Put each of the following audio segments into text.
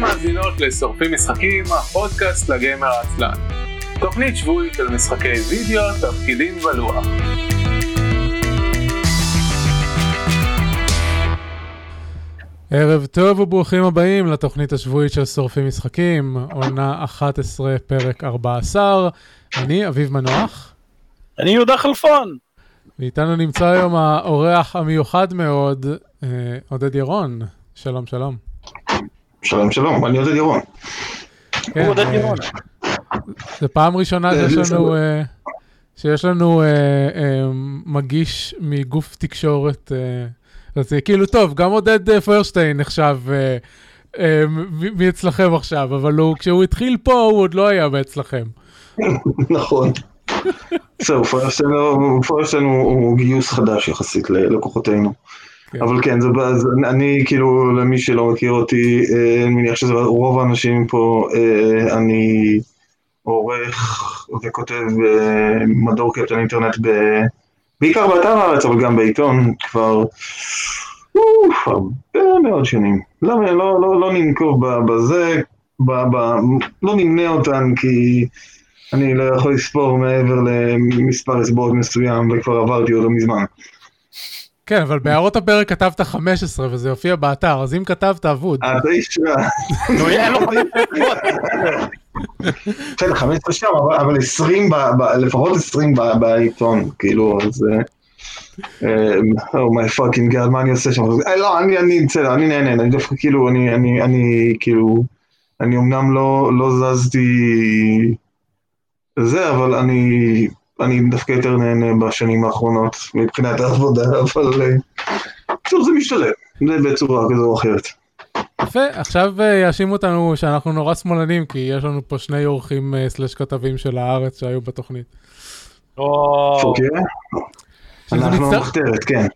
מאזינות לשורפים משחקים, הפודקאסט לגיימר העצלן. תוכנית שבועית של משחקי וידאו, תפקידים בלוח. ערב טוב וברוכים הבאים לתוכנית השבועית של שורפים משחקים, עונה 11, פרק 14. אני אביב מנוח. אני יהודה חלפון. ואיתנו נמצא היום האורח המיוחד מאוד, אה, עודד ירון. שלום, שלום. שלום, שלום, אני עודד ירון. כן, הוא עודד אה, ירון. זה פעם ראשונה זה- שיש לנו. אה, שיש לנו אה, אה, מגיש מגוף תקשורת. אה, אז זה כאילו טוב, גם עודד אה, פוירשטיין נחשב אה, אה, מ- מי אצלכם עכשיו, אבל הוא, כשהוא התחיל פה הוא עוד לא היה מאצלכם. נכון. זהו, פוירשטיין הוא גיוס חדש יחסית ללקוחותינו. כן. אבל כן, זה, אז אני כאילו, למי שלא מכיר אותי, אה, אני מניח שזה רוב האנשים פה, אה, אני עורך וכותב במדור קפטן אינטרנט, ב, בעיקר באתר הארץ, אבל גם בעיתון, כבר אוף, הרבה מאוד שנים. למה לא, לא, לא ננקוב ב- בזה, ב, ב, לא נמנה אותן, כי אני לא יכול לספור מעבר למספר אצבעות מסוים, וכבר עברתי אותו מזמן. כן, אבל בהערות הפרק כתבת 15 וזה יופיע באתר, אז אם כתבת אבוד. אתה איש רע. נו, אין לו חמש דקות. בסדר, 15 שם, אבל- אבל 20, ב- ב- לפחות 20 ב- בעיתון, כאילו, אז... oh my fucking god, מה אני עושה שם? אה, לא, אני, אני, בסדר, אני נהנה, אני דווקא כאילו, אני, אני, אני, כאילו, אני אמנם לא, לא זזתי זה, אבל אני, אני דווקא יותר נהנה בשנים האחרונות מבחינת העבודה, אבל... אה, טוב, זה משתלב, זה בצורה כזו או אחרת. יפה, עכשיו אה, יאשימו אותנו שאנחנו נורא שמאלנים, כי יש לנו פה שני אורחים אה, סלש כתבים של הארץ שהיו בתוכנית. או, אוקיי? אנחנו המחתרת, כן.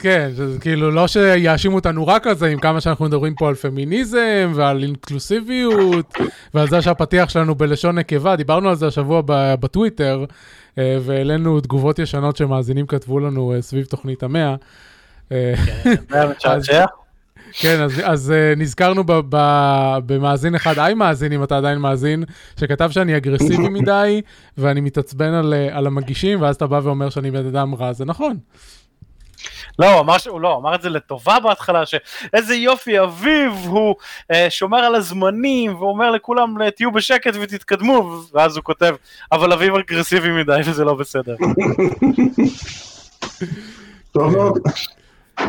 כן, זה כאילו לא שיאשימו אותנו רק על זה, עם כמה שאנחנו מדברים פה על פמיניזם ועל אינקלוסיביות ועל זה שהפתיח שלנו בלשון נקבה, דיברנו על זה השבוע בטוויטר אה, והעלינו תגובות ישנות שמאזינים כתבו לנו אה, סביב תוכנית המאה. אה. כן, אז, אז uh, נזכרנו ב, ב, במאזין אחד, היי מאזין, אם אתה עדיין מאזין, שכתב שאני אגרסיבי מדי, ואני מתעצבן על, על המגישים, ואז אתה בא ואומר שאני בן אדם רע, זה נכון. לא, הוא אמר ש- הוא לא, הוא אמר את זה לטובה בהתחלה, שאיזה יופי, אביב, הוא אה, שומר על הזמנים, ואומר לכולם, תהיו בשקט ותתקדמו, ואז הוא כותב, אבל אביב אגרסיבי מדי וזה לא בסדר. טוב מאוד.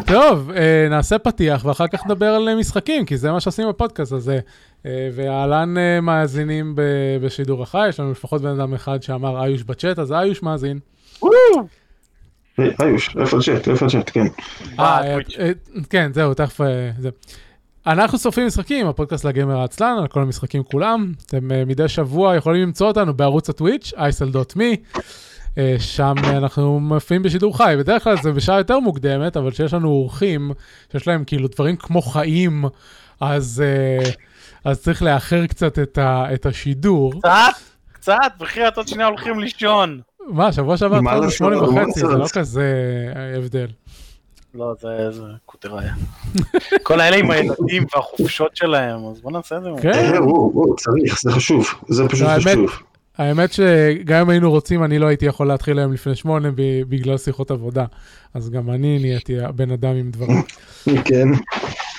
טוב, אה, נעשה פתיח, ואחר כך נדבר על אה, משחקים, כי זה מה שעושים בפודקאסט הזה. אה, ואהלן אה, מאזינים ב, בשידור החי, יש לנו לפחות בן אדם אחד שאמר איוש בצ'אט, אז איוש מאזין. איוש, איפה הצ'אט, איפה הצ'אט, כן. אה, בטוויץ'. אה, כן, זהו, תכף... אה, זה. אנחנו שורפים משחקים, הפודקאסט לגמר העצלן, על כל המשחקים כולם. אתם אה, מדי שבוע יכולים למצוא אותנו בערוץ הטוויץ', isl.me. אה, שם אה, אנחנו מופיעים בשידור חי. בדרך כלל זה בשעה יותר מוקדמת, אבל כשיש לנו אורחים, שיש להם כאילו דברים כמו חיים, אז, אה, אז צריך לאחר קצת את, ה, את השידור. קצת, קצת, בחייאת עוד שנייה הולכים לישון. מה, שבוע שעבר מה התחלנו שמונה וחצי, זה לא? כזה אה, הבדל. לא, זה זה קוטר היה. כל האלה עם הילדים והחופשות שלהם, אז בוא נעשה את זה. כן. אה, צריך, זה חשוב, זה פשוט חשוב. האמת שגם אם היינו רוצים, אני לא הייתי יכול להתחיל היום לפני שמונה ב- בגלל שיחות עבודה. אז גם אני נהייתי הבן אדם עם דברים. כן.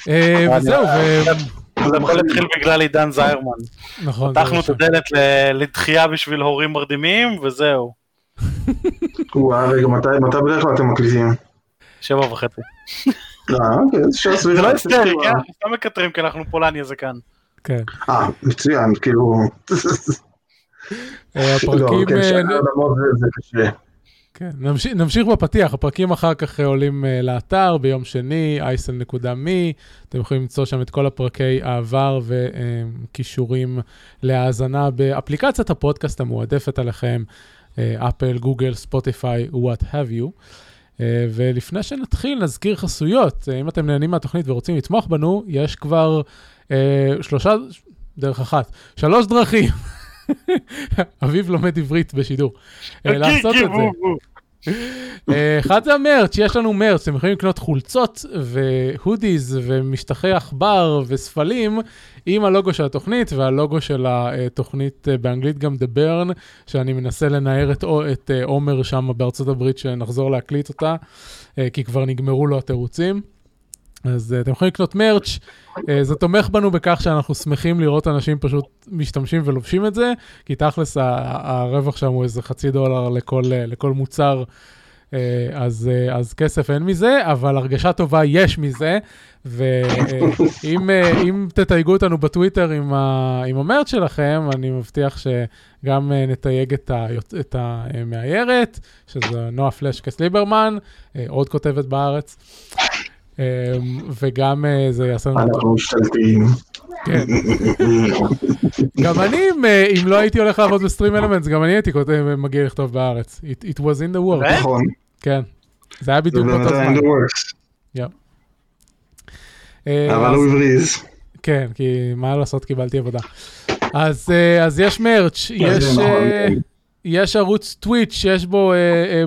אה, וזהו, ו... זה הכל התחיל בגלל עידן זיירמן. נכון. פתחנו את ראשון. הדלת לדחייה בשביל הורים מרדימים, וזהו. וואו, רגע, מתי בדרך כלל אתם מקליטים? שבע וחצי. אה, אוקיי, זה שעה סבירה. זה לא היסטרי, כן? אנחנו סתם מקטרים כי אנחנו פולניה זה כאן. כן. אה, מצוין, כאילו... אה, לא, הפרקים... כן, אה, זה קשה. כן, נמשיך, נמשיך בפתיח, הפרקים אחר כך אה, עולים uh, לאתר ביום שני, isl.me, אתם יכולים למצוא שם את כל הפרקי העבר וכישורים להאזנה באפליקציית הפודקאסט המועדפת עליכם, אה, אפל, גוגל, ספוטיפיי, what have you. ולפני שנתחיל, נזכיר חסויות. Uh, אם אתם נהנים מהתוכנית ורוצים לתמוך בנו, יש כבר uh, שלושה, דרך אחת, שלוש דרכים. אביב לומד עברית בשידור. Uh, לעשות את זה. אה, אחד זה המרץ', יש לנו מרץ', אתם יכולים לקנות חולצות והודיז ומשטחי עכבר וספלים עם הלוגו של התוכנית והלוגו של התוכנית אה, באנגלית גם The Burn, שאני מנסה לנער את, את אה, עומר שם בארצות הברית שנחזור להקליט אותה, כי כבר נגמרו לו התירוצים. אז uh, אתם יכולים לקנות מרץ', uh, זה תומך בנו בכך שאנחנו שמחים לראות אנשים פשוט משתמשים ולובשים את זה, כי תכלס הרווח שם הוא איזה חצי דולר לכל, uh, לכל מוצר, uh, אז, uh, אז כסף אין מזה, אבל הרגשה טובה יש מזה, ואם uh, uh, תתייגו אותנו בטוויטר עם, ה, עם המרץ' שלכם, אני מבטיח שגם uh, נתייג את, ה, את המאיירת, שזה נועה פלשקס ליברמן, uh, עוד כותבת בארץ. אמ, וגם אה, זה יעשה לנו... אנחנו משתלטים. כן. גם אני, אה, אם לא הייתי הולך לעבוד בסטרים אלמנטס, גם אני הייתי מגיע לכתוב בארץ. It was in the world. נכון. כן. זה היה בדיוק באותו זמן. אה, אבל הוא הבריז. כן, כי מה לעשות, קיבלתי עבודה. אז יש merch, יש... יש ערוץ Twitch שיש בו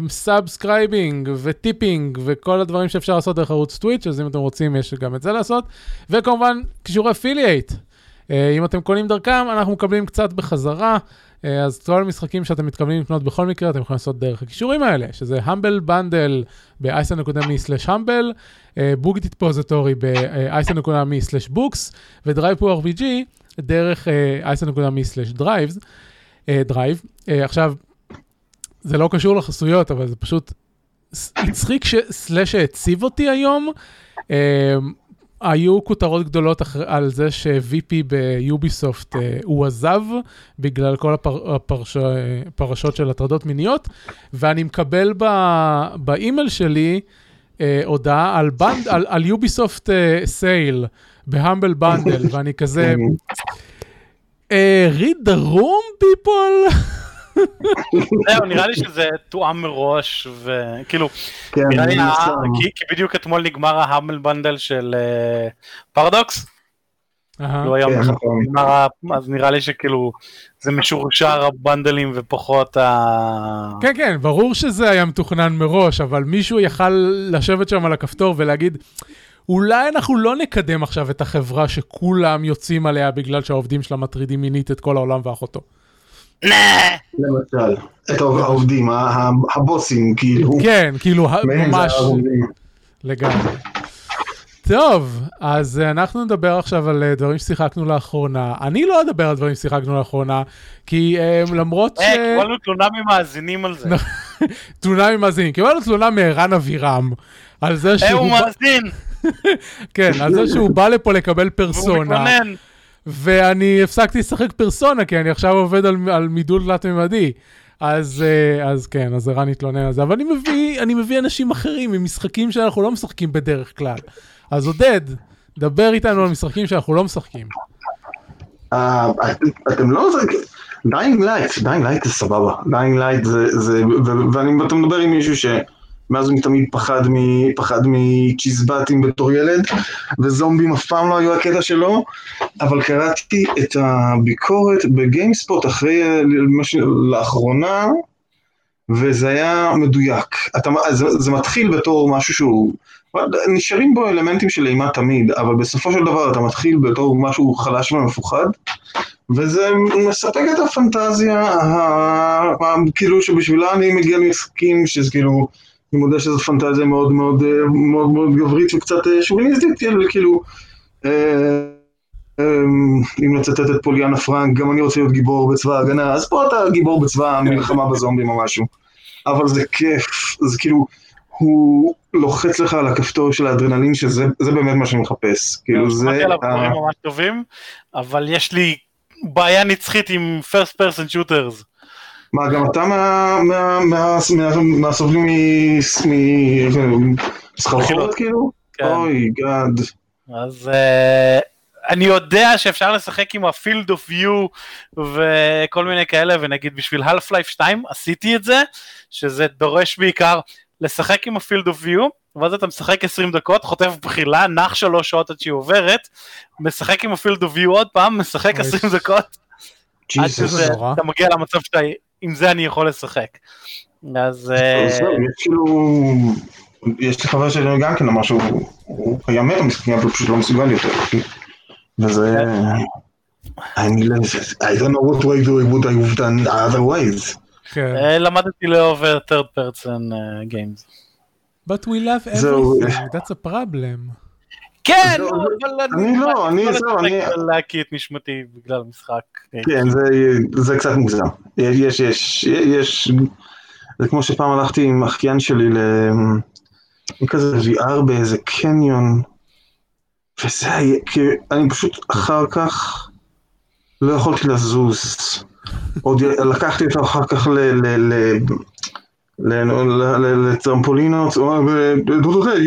subscribing uh, um, ו tipping וכל הדברים שאפשר לעשות דרך ערוץ Twitch, אז אם אתם רוצים יש גם את זה לעשות. וכמובן, קישורי affiliate. Uh, אם אתם קונים דרכם, אנחנו מקבלים קצת בחזרה. Uh, אז כל המשחקים שאתם מתכוונים לקנות בכל מקרה, אתם יכולים לעשות דרך הקישורים האלה, שזה Humble Bundle ב-isn.me/humble, בוג דיפוזיטורי ב-isn.me/books, ודרייב RPG דרך isn.me/drives. דרייב. Uh, עכשיו, זה לא קשור לחסויות, אבל זה פשוט הצחיק שסלאש העציב אותי היום. Uh, היו כותרות גדולות על זה ש-VP ביוביסופט uh, הוא עזב בגלל כל הפרשות הפרש, של הטרדות מיניות, ואני מקבל ב- באימייל שלי הודעה על, בנד, על, על Ubisoft sale ב Humble Bundle, ואני כזה... Read the room people? זהו, נראה לי שזה תואם מראש, וכאילו, כן, נראה לי, כי בדיוק אתמול נגמר ה Humble Bundle של פרדוקס. כאילו היום כן, נכון. אז נראה לי שכאילו זה משורשר הבנדלים ופחות ה... כן כן ברור שזה היה מתוכנן מראש אבל מישהו יכל לשבת שם על הכפתור ולהגיד אולי אנחנו לא נקדם עכשיו את החברה שכולם יוצאים עליה בגלל שהעובדים שלה מטרידים מינית את כל העולם ואחותו. למשל, את העובדים, הבוסים, כאילו. כן, כאילו, ממש, לגמרי. טוב, אז אנחנו נדבר עכשיו על אה, דברים ששיחקנו לאחרונה. אני לא אדבר על דברים ששיחקנו לאחרונה, כי um, למרות אה, ש... אה, קיבלנו תלונה ממאזינים על זה. תלונה ממאזינים, קיבלנו תלונה מערן אבירם, על זה שהוא... אה, הוא מאזין. כן, על זה שהוא בא לפה לקבל פרסונה. והוא מתלונן. ואני הפסקתי לשחק פרסונה, כי אני עכשיו עובד על, על מידול תלת-ממדי. אז, אה, אז כן, אז ערן התלונן על זה, אבל אני מביא, אני מביא אנשים אחרים ממשחקים שאנחנו לא משחקים בדרך כלל. אז עודד, דבר איתנו על משחקים שאנחנו לא משחקים. אה, אתם לא... Dying Light, Dying Light זה סבבה. Dying Light זה... ואתה מדבר עם מישהו ש... מאז הוא תמיד פחד, פחד מצ'יזבטים בתור ילד, וזומבים אף פעם לא היו הקטע שלו, אבל קראתי את הביקורת ב GameSpot אחרי, מש... לאחרונה, וזה היה מדויק. אתה, זה, זה מתחיל בתור משהו שהוא, נשארים בו אלמנטים של אימה תמיד, אבל בסופו של דבר אתה מתחיל בתור משהו חלש ומפוחד, וזה מספק את הפנטזיה, כאילו שבשבילה אני מגיע למשחקים שזה כאילו... אני מודה שזו פנטזיה מאוד מאוד אה, מאוד מאוד גברית וקצת אה, שוביניסטית, כאילו, אה, אם לצטט את פוליאנה פרנק, גם אני רוצה להיות גיבור בצבא ההגנה, אז פה אתה גיבור בצבא המלחמה בזומבים או משהו. אבל זה כיף, זה כאילו, הוא לוחץ לך על הכפתור של האדרנלין, שזה באמת מה שאני מחפש. כאילו זה... שמעתי עליו דברים ממש טובים, אבל יש לי בעיה נצחית עם first person shooters. מה, גם אתה מהסובלים מסחרחורת כאילו? כן. אוי, גאד. אז אה, אני יודע שאפשר לשחק עם הפילד אוף יו וכל מיני כאלה, ונגיד בשביל Half-Life 2 עשיתי את זה, שזה דורש בעיקר לשחק עם ה field of view, ואז אתה משחק 20 דקות, חוטף בחילה, נח 3 שעות עד שהיא עוברת, משחק עם ה field of view עוד פעם, משחק 20 דקות. עד שאתה מגיע למצב שאתה עם זה אני יכול לשחק. אז... אה, יש כאילו, יש לי חבר שלי גם כן אמר שהוא הוא היה מת על המשחקים, אבל הוא פשוט לא מסוגל יותר. וזה... אני לא... I don't know what way do I would have done otherwise. כן. אה, למדתי לאהוב אה, third person אה, games. But we love everything, that's a problem. כן, לא, אבל אני לא, אני- לא זהו, אני- לשחק ולהקיא את נשמתי בגלל משחק. כן, זה, זה קצת מוגזם. יש, יש, יש, זה כמו שפעם הלכתי עם אחיין שלי ל... כזה VR באיזה קניון, וזה היה, כי אני פשוט אחר כך לא יכולתי לזוז. עוד לקחתי אותו אחר כך ל... לטרמפולינות, you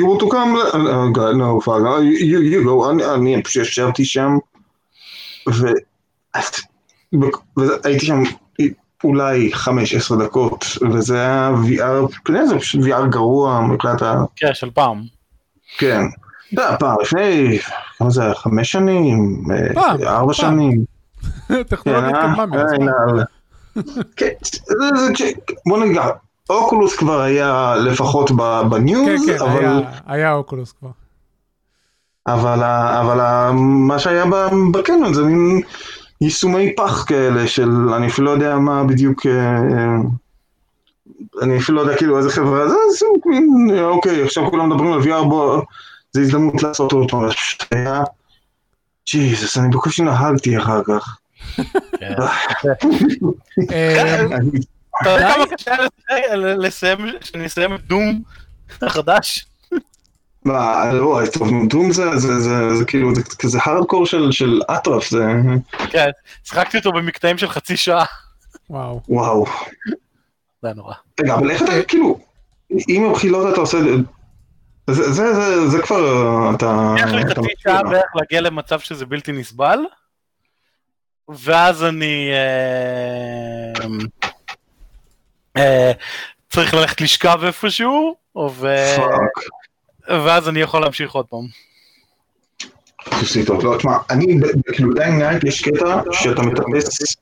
want to come? Oh, God, no, fuck, you, you go, אני- אני פשוט ישבתי שם. והייתי שם אולי 15 דקות, וזה היה VR, כנראה זה פשוט VR גרוע מבחינת ה... כן, של פעם. כן. אתה יודע, פעם, לפני, כמה זה היה? חמש שנים? אה, פעם, ארבע. שנים? טכנולוגיה כן, מאז. אה, הנה, כן, בוא נגיד, אוקולוס כבר היה לפחות ב- כן, בניוז, כן, אבל... היה- היה אוקולוס כבר. אבל, אבל מה שהיה בקניון זה מין יישומי פח כאלה של, אני אפילו לא יודע מה בדיוק, אה, אה, אני אפילו לא יודע כאילו איזה חברה זה, זה מין, אה, אוקיי, עכשיו כולם מדברים על VR, בוא, זה הזדמנות לעשות אותו, זה פשוט היה, ג'יזוס, אני בקושי נהגתי אחר כך. אה, אתה יודע כמה קשה לסיים, שאני אסיים את דום החדש? מה, לא, טוב, דום זה, זה, זה, זה כאילו, זה כזה הארדקור של, של אטרף, זה, כן, שיחקתי אותו במקטעים של חצי שעה. וואו. וואו. זה היה נורא. רגע, אבל איך אתה, כאילו, אם מבחילות אתה עושה, זה, זה, זה, זה כבר, אתה... לי אתה חצי מכיר. שעה בערך להגיע למצב שזה בלתי נסבל, ואז אני אה, אה, צריך ללכת לשכב איפשהו, ו-. ואז אני יכול להמשיך עוד פעם. לא, תשמע, אני, כאילו, Dying Light יש קטע שאתה מטפס,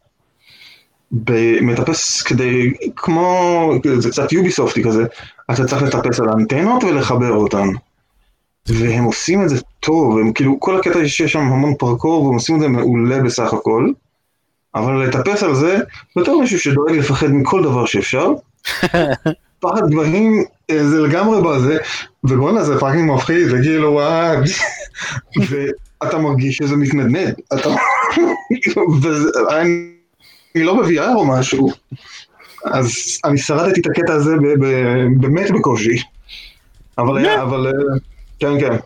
מטפס כדי, כמו, זה קצת יוביסופטי כזה, אתה צריך לטפס על האנטנות ולחבר אותן. והם עושים את זה טוב, הם כאילו, כל הקטע יש שם המון פרקור, והם עושים את זה מעולה בסך הכל, אבל לטפס על זה, בתור מישהו שדואג לפחד מכל דבר שאפשר, פחד גבהים אה, זה לגמרי בזה, ובואנה זה fucking מפחיד, זה כאילו וואו, ואתה מרגיש שזה מתנדנד, אתה, וזה, אני, לא ב-VR או משהו, אז אני שרדתי את הקטע הזה באמת בקושי, אבל היה, אבל, אה, כן כן.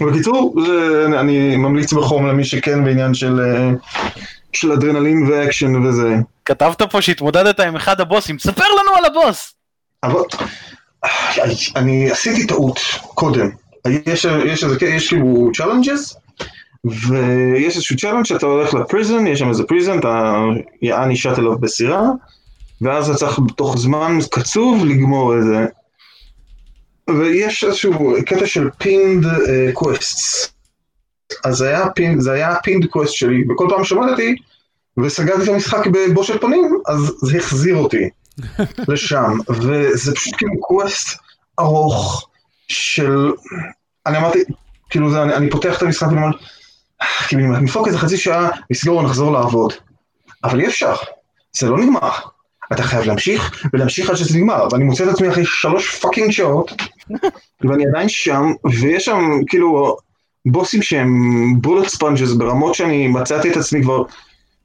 בקיצור, זה, אני ממליץ בחום למי שכן בעניין של, אה, של אדרנלין ואקשן וזה. כתבת פה שהתמודדת עם אחד הבוסים, ספר לנו על הבוס! אבל אני עשיתי טעות קודם. יש, יש, איזה, יש כאילו challenges, ויש איזשהו challenge שאתה הולך ל prison, יש שם איזה prison, אתה יעני שט אליו בסירה, ואז אתה צריך בתוך זמן קצוב לגמור את זה. ויש איזשהו קטע של pinned quests. אז זה היה pinned, זה היה pinned quest שלי, וכל פעם שמעתי וסגרתי את המשחק בבושת פנים, אז זה החזיר אותי. לשם, וזה פשוט כאילו quest ארוך של... אני אמרתי, כאילו זה, אני, אני פותח את המשחק ואני אומר, "אה, כאילו נדפוק איזה חצי שעה, נסגור ונחזור לעבוד. אבל אי אפשר, זה לא נגמר. אתה חייב להמשיך ולהמשיך עד שזה נגמר, ואני מוצא את עצמי אחרי שלוש fucking שעות, ואני עדיין שם, ויש שם כאילו בוסים שהם bullet sponges ברמות שאני מצאתי את עצמי כבר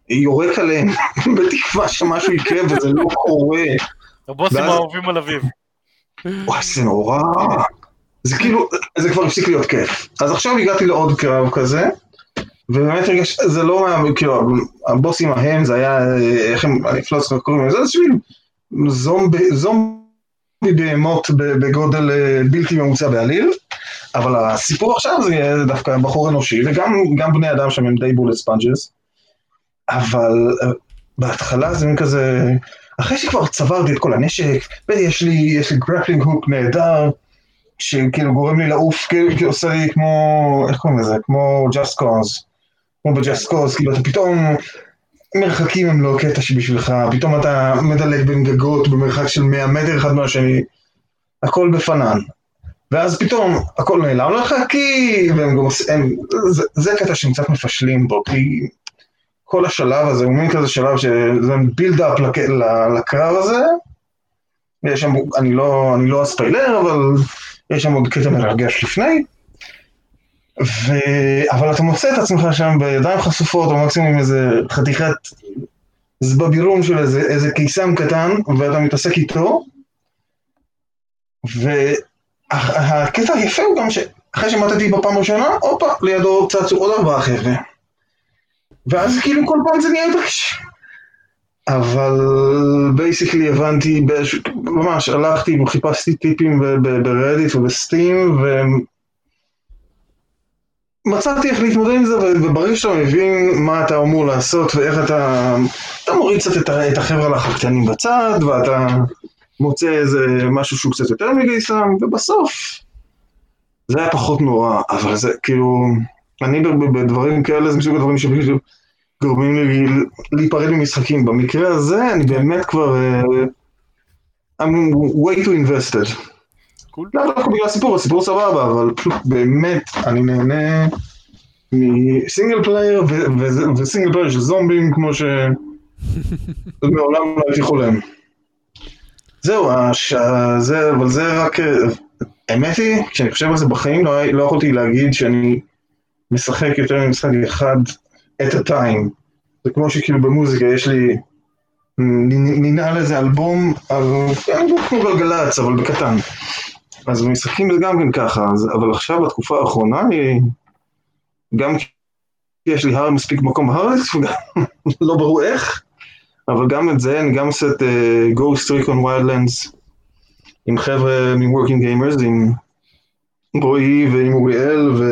יורק עליהם בתקווה שמשהו יקרה וזה לא קורה. הבוסים ואז- האהובים על אביב. וואי, זה נורא. זה כאילו, זה כבר הפסיק להיות כיף. אז עכשיו הגעתי לעוד קרב כזה, ובאמת הרגש, זה לא היה, כאילו, הבוסים ההם, זה היה, איך הם, אני לא זוכר קוראים לזה, זה איזשהו זומבי, זומבי בהמות בגודל אה, בלתי ממוצע בעליל, אבל הסיפור עכשיו זה דווקא בחור אנושי, וגם גם בני אדם שם הם די בולט ספונג'ס, אבל אה, בהתחלה זה מין כזה, אחרי שכבר צברתי את כל הנשק, ויש לי, יש לי grappling hook נהדר, שכאילו גורם לי לעוף, כאילו עושה לי כמו, איך קוראים לזה? כמו Just Cause. כמו Cause, כאילו אתה פתאום, מרחקים הם לא קטע שבשבילך, פתאום אתה מדלג בין גגות במרחק של 100 מטר אחד מהשני, הכל בפנאן. ואז פתאום הכל נעלם לך כי... והם גם עושים... זה, זה קטע שהם קצת מפשלים בו, כי כל השלב הזה הוא מין כזה שלב שזה בילדאפ לק... לקרב הזה. יש שם, אני לא, אני לא הספיילר, אבל יש שם עוד קטע מרגש לפני. ו... אבל אתה מוצא את עצמך שם בידיים חשופות, או מקסימום איזה חתיכת זבבירום של איזה, איזה קיסם קטן, ואתה מתעסק איתו. והקטע היפה הוא גם שאחרי שמתתי בפעם הראשונה, הופה, לידו צצו עוד ארבעה חבר'ה. ואז כאילו כל פעם זה נהיה יותר קשה. אבל basically הבנתי. ממש הלכתי וחיפשתי טיפים ב Reddit ובסטים, ומצאתי איך להתמודד עם זה, וברגע שאתה מבין מה אתה אמור לעשות ואיך אתה... אתה מוריד קצת את החבר'ה הקטנים בצד, ואתה מוצא איזה משהו שהוא קצת יותר מגייסם, ובסוף זה היה פחות נורא, אבל זה כאילו... אני בדברים כאלה זה מסוג הדברים שפשוט גורמים לי להיפרד ממשחקים. במקרה הזה אני באמת כבר... I'm way too invested. לא דווקא בגלל הסיפור, הסיפור סבבה, אבל באמת אני נהנה מ single player ו single player של זומבים כמו ש... מעולם לא הייתי חולם. זהו, זה, אבל זה רק... האמת היא, כשאני חושב על זה בחיים, לא, לא יכולתי להגיד שאני משחק יותר ממשחק אחד at a time. זה כמו שכאילו במוזיקה יש לי, ננעל איזה אלבום, כן, זה כמו גלגלצ, אבל בקטן. אז במשחקים זה גם כן ככה, אז, אבל עכשיו בתקופה האחרונה, היא, גם כי יש לי הר מספיק מקום בארץ, לא ברור איך, אבל גם את זה, אני גם עושה את uh, Ghost Recon Wildlands עם חבר'ה מ-Working Gamers, עם רועי ועם אוריאל ו...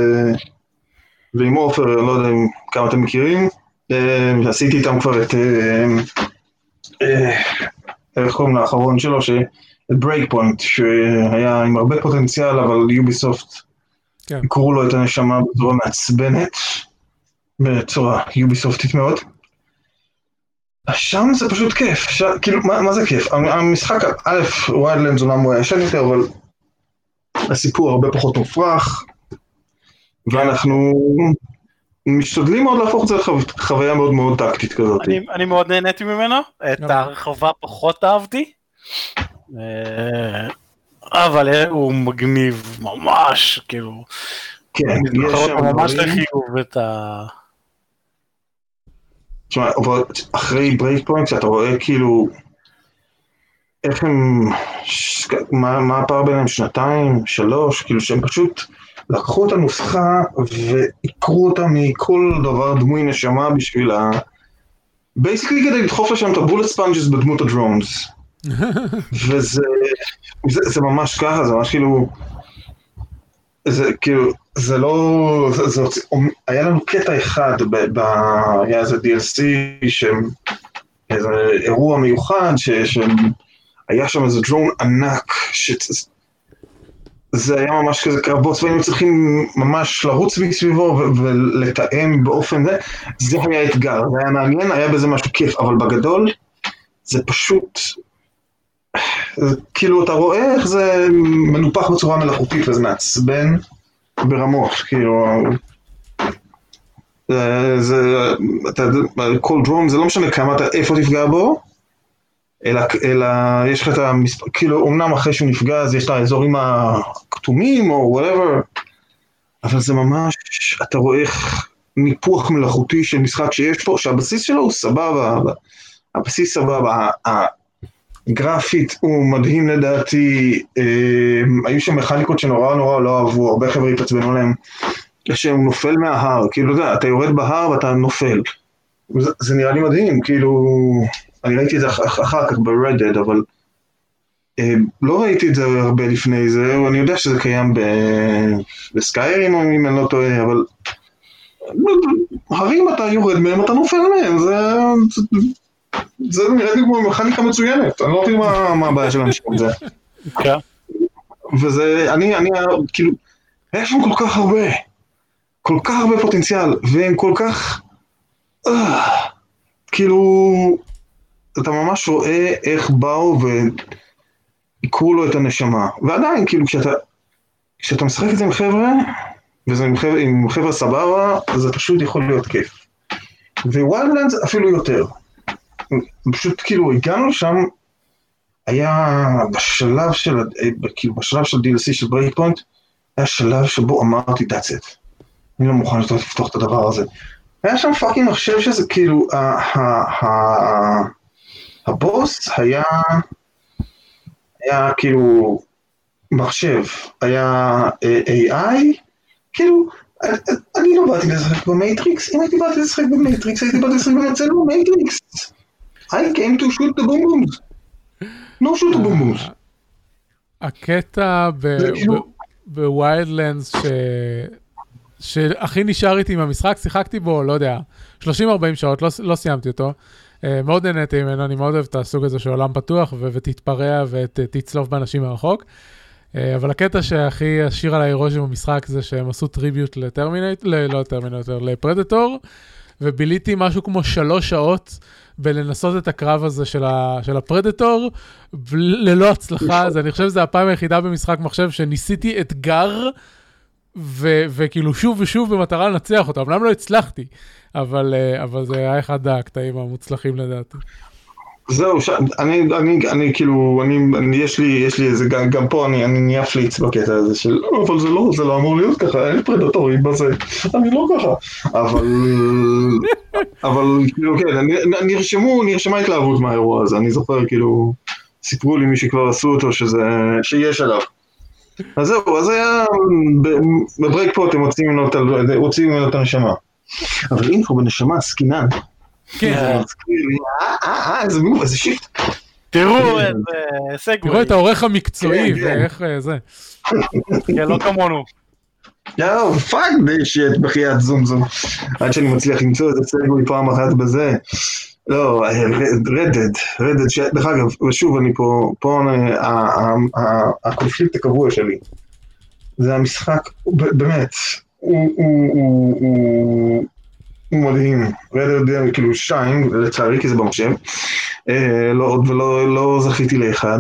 ועם עופר, אני לא יודע כמה אתם מכירים, uh, עשיתי איתם כבר את, uh, איך קוראים לאחרון שלו, ש... Breakpoint, שהיה עם הרבה פוטנציאל, אבל Ubisoft כן. קראו לו את הנשמה בצורה מעצבנת, בצורה יוביסופטית מאוד. שם זה פשוט כיף, ש... כאילו, מה, מה זה כיף? המשחק, א', ויילנדס אומנם הוא היה ישן יותר, אבל הסיפור הרבה פחות מופרך, ואנחנו משתדלים מאוד להפוך את זה לחוויה מאוד מאוד טקטית כזאת. אני, אני מאוד נהניתי ממנו, את הרחבה פחות אהבתי. אה, אבל הוא מגניב ממש, כאילו. כן, יש שם ממש לחיוב את ה... תשמע, אחרי Breakpoint אתה רואה כאילו איך הם, מה, מה הפער ביניהם, שנתיים, שלוש, כאילו שהם פשוט לקחו את הנוסחה ועיקרו אותה מכל דבר דמוי נשמה בשביל ה... basically כדי לדחוף לשם את ה bullet sponges בדמות ה drones. וזה זה, זה ממש ככה, זה ממש כאילו, זה כאילו, זה לא, זה, זה, היה לנו קטע אחד, ב, ב, היה איזה DLC, שהם, איזה אירוע מיוחד, שהיה שם איזה דרון ענק, ש... זה היה ממש כזה קרבות, והיינו צריכים ממש לרוץ מסביבו ולתאם באופן זה, זה היה אתגר, זה היה מעניין, היה בזה משהו כיף, אבל בגדול, זה פשוט כאילו אתה רואה איך זה מנופח בצורה מלאכותית וזה מעצבן ברמות, כאילו... זה, זה, אתה יודע, כל דרום זה לא משנה כמה אתה, איפה תפגע בו, אלא, אלא יש לך את המספר, כאילו אמנם אחרי שהוא נפגע אז יש את האזורים הכתומים או וואטאבר, אבל זה ממש, אתה רואה איך ניפוח מלאכותי של משחק שיש פה, שהבסיס שלו הוא סבבה, הבסיס סבבה, גרפית הוא מדהים לדעתי, אה, היו שם מכניקות שנורא נורא לא אהבו, הרבה חבר'ה התעצבנו להם, שהוא נופל מההר, כאילו, אתה יודע, אתה יורד בהר ואתה נופל. זה, זה נראה לי מדהים, כאילו, אני ראיתי את זה אח, אחר כך ברדד, אבל אה, לא ראיתי את זה הרבה לפני זה, אני יודע שזה קיים בסקיירים, אם אני לא טועה, אבל הרים אתה יורד מהם, אתה נופל מהם, זה... זה נראה לי כמו מכניקה מצוינת, אני לא מבין מה הבעיה של אנשים עם זה. כן. וזה, אני, אני, כאילו, יש שם כל כך הרבה, כל כך הרבה פוטנציאל, והם כל כך... אה, כאילו, אתה ממש רואה איך באו ועיקרו לו את הנשמה. ועדיין, כאילו, כשאתה, כשאתה משחק את זה עם חבר'ה, וזה עם חבר'ה, עם חבר'ה סבבה, זה פשוט יכול להיות כיף. Wildlands אפילו יותר. פשוט כאילו הגענו לשם, היה בשלב של, כאילו בשלב של DLC של Breakpoint, היה שלב שבו אמרתי that's it. אני לא מוכן יותר לפתוח את הדבר הזה. היה שם fucking מחשב שזה כאילו, הבוס היה, היה כאילו מחשב, היה AI, כאילו, אני לא באתי לשחק ב Matrix, אם הייתי באתי לשחק ב Matrix, הייתי באתי לשחק במצלם במייטריקס. I came to shoot the boom booms. לא shoot the boom booms. הקטע ב Wildlands שהכי נשאר איתי עם המשחק, שיחקתי בו, לא יודע, 30-40 שעות, לא, לא סיימתי אותו. Uh, מאוד נהניתי ממנו, אני מאוד אוהב את הסוג הזה של עולם פתוח ו- ותתפרע ותצלוף באנשים מרחוק. אבל הקטע שהכי השאיר עליי רושם במשחק זה שהם עשו tribute ל Terminat, ל- לא Terminator, ל Predator, וביליתי משהו כמו שלוש שעות בלנסות את הקרב הזה של, ה- של ה Predator, ב- ללא הצלחה, אז אני חושב שזו הפעם היחידה במשחק מחשב שניסיתי אתגר. ו- וכאילו שוב ושוב במטרה לנצח אותו, אמנם לא הצלחתי, אבל, uh, אבל זה היה אחד הקטעים המוצלחים לדעתי. זהו, ש... אני, אני, אני כאילו, אני, אני, יש לי, יש לי איזה, גם, גם פה אני, אני נהיה פליץ בקטע הזה של, "לא, אבל זה לא, זה לא אמור להיות ככה, אין פרדטורים בזה, אני לא ככה, אבל, אבל כאילו, כן, אני, נרשמו, נרשמה התלהבות מהאירוע הזה, אני זוכר, כאילו, סיפרו לי מי שכבר עשו אותו, שזה, שיש עליו. אז זהו, אז היה, ב Breakpoint הם מוציאים ממנו את הנשמה. אבל אם כבר בנשמה עסקינן, כן, אה, אה, אה, איזה move, איזה shift. תראו איזה segue, תראו את העורך המקצועי כן, כן. ואיך אה, זה. כן, לא כמונו. יואו, פאק די שיט, בחייאת זום זום. עד שאני מצליח למצוא איזה סגווי פעם אחת בזה. לא, רדד, רדד, דרך אגב, ושוב אני פה, פה אה, הקונפליקט הקבוע שלי. זה המשחק, באמת, הוא- הוא- הוא הוא- מדהים. רדד, כאילו שתיים, לצערי כי זה במחשב. אה, לא עוד ולא לא זכיתי לאחד.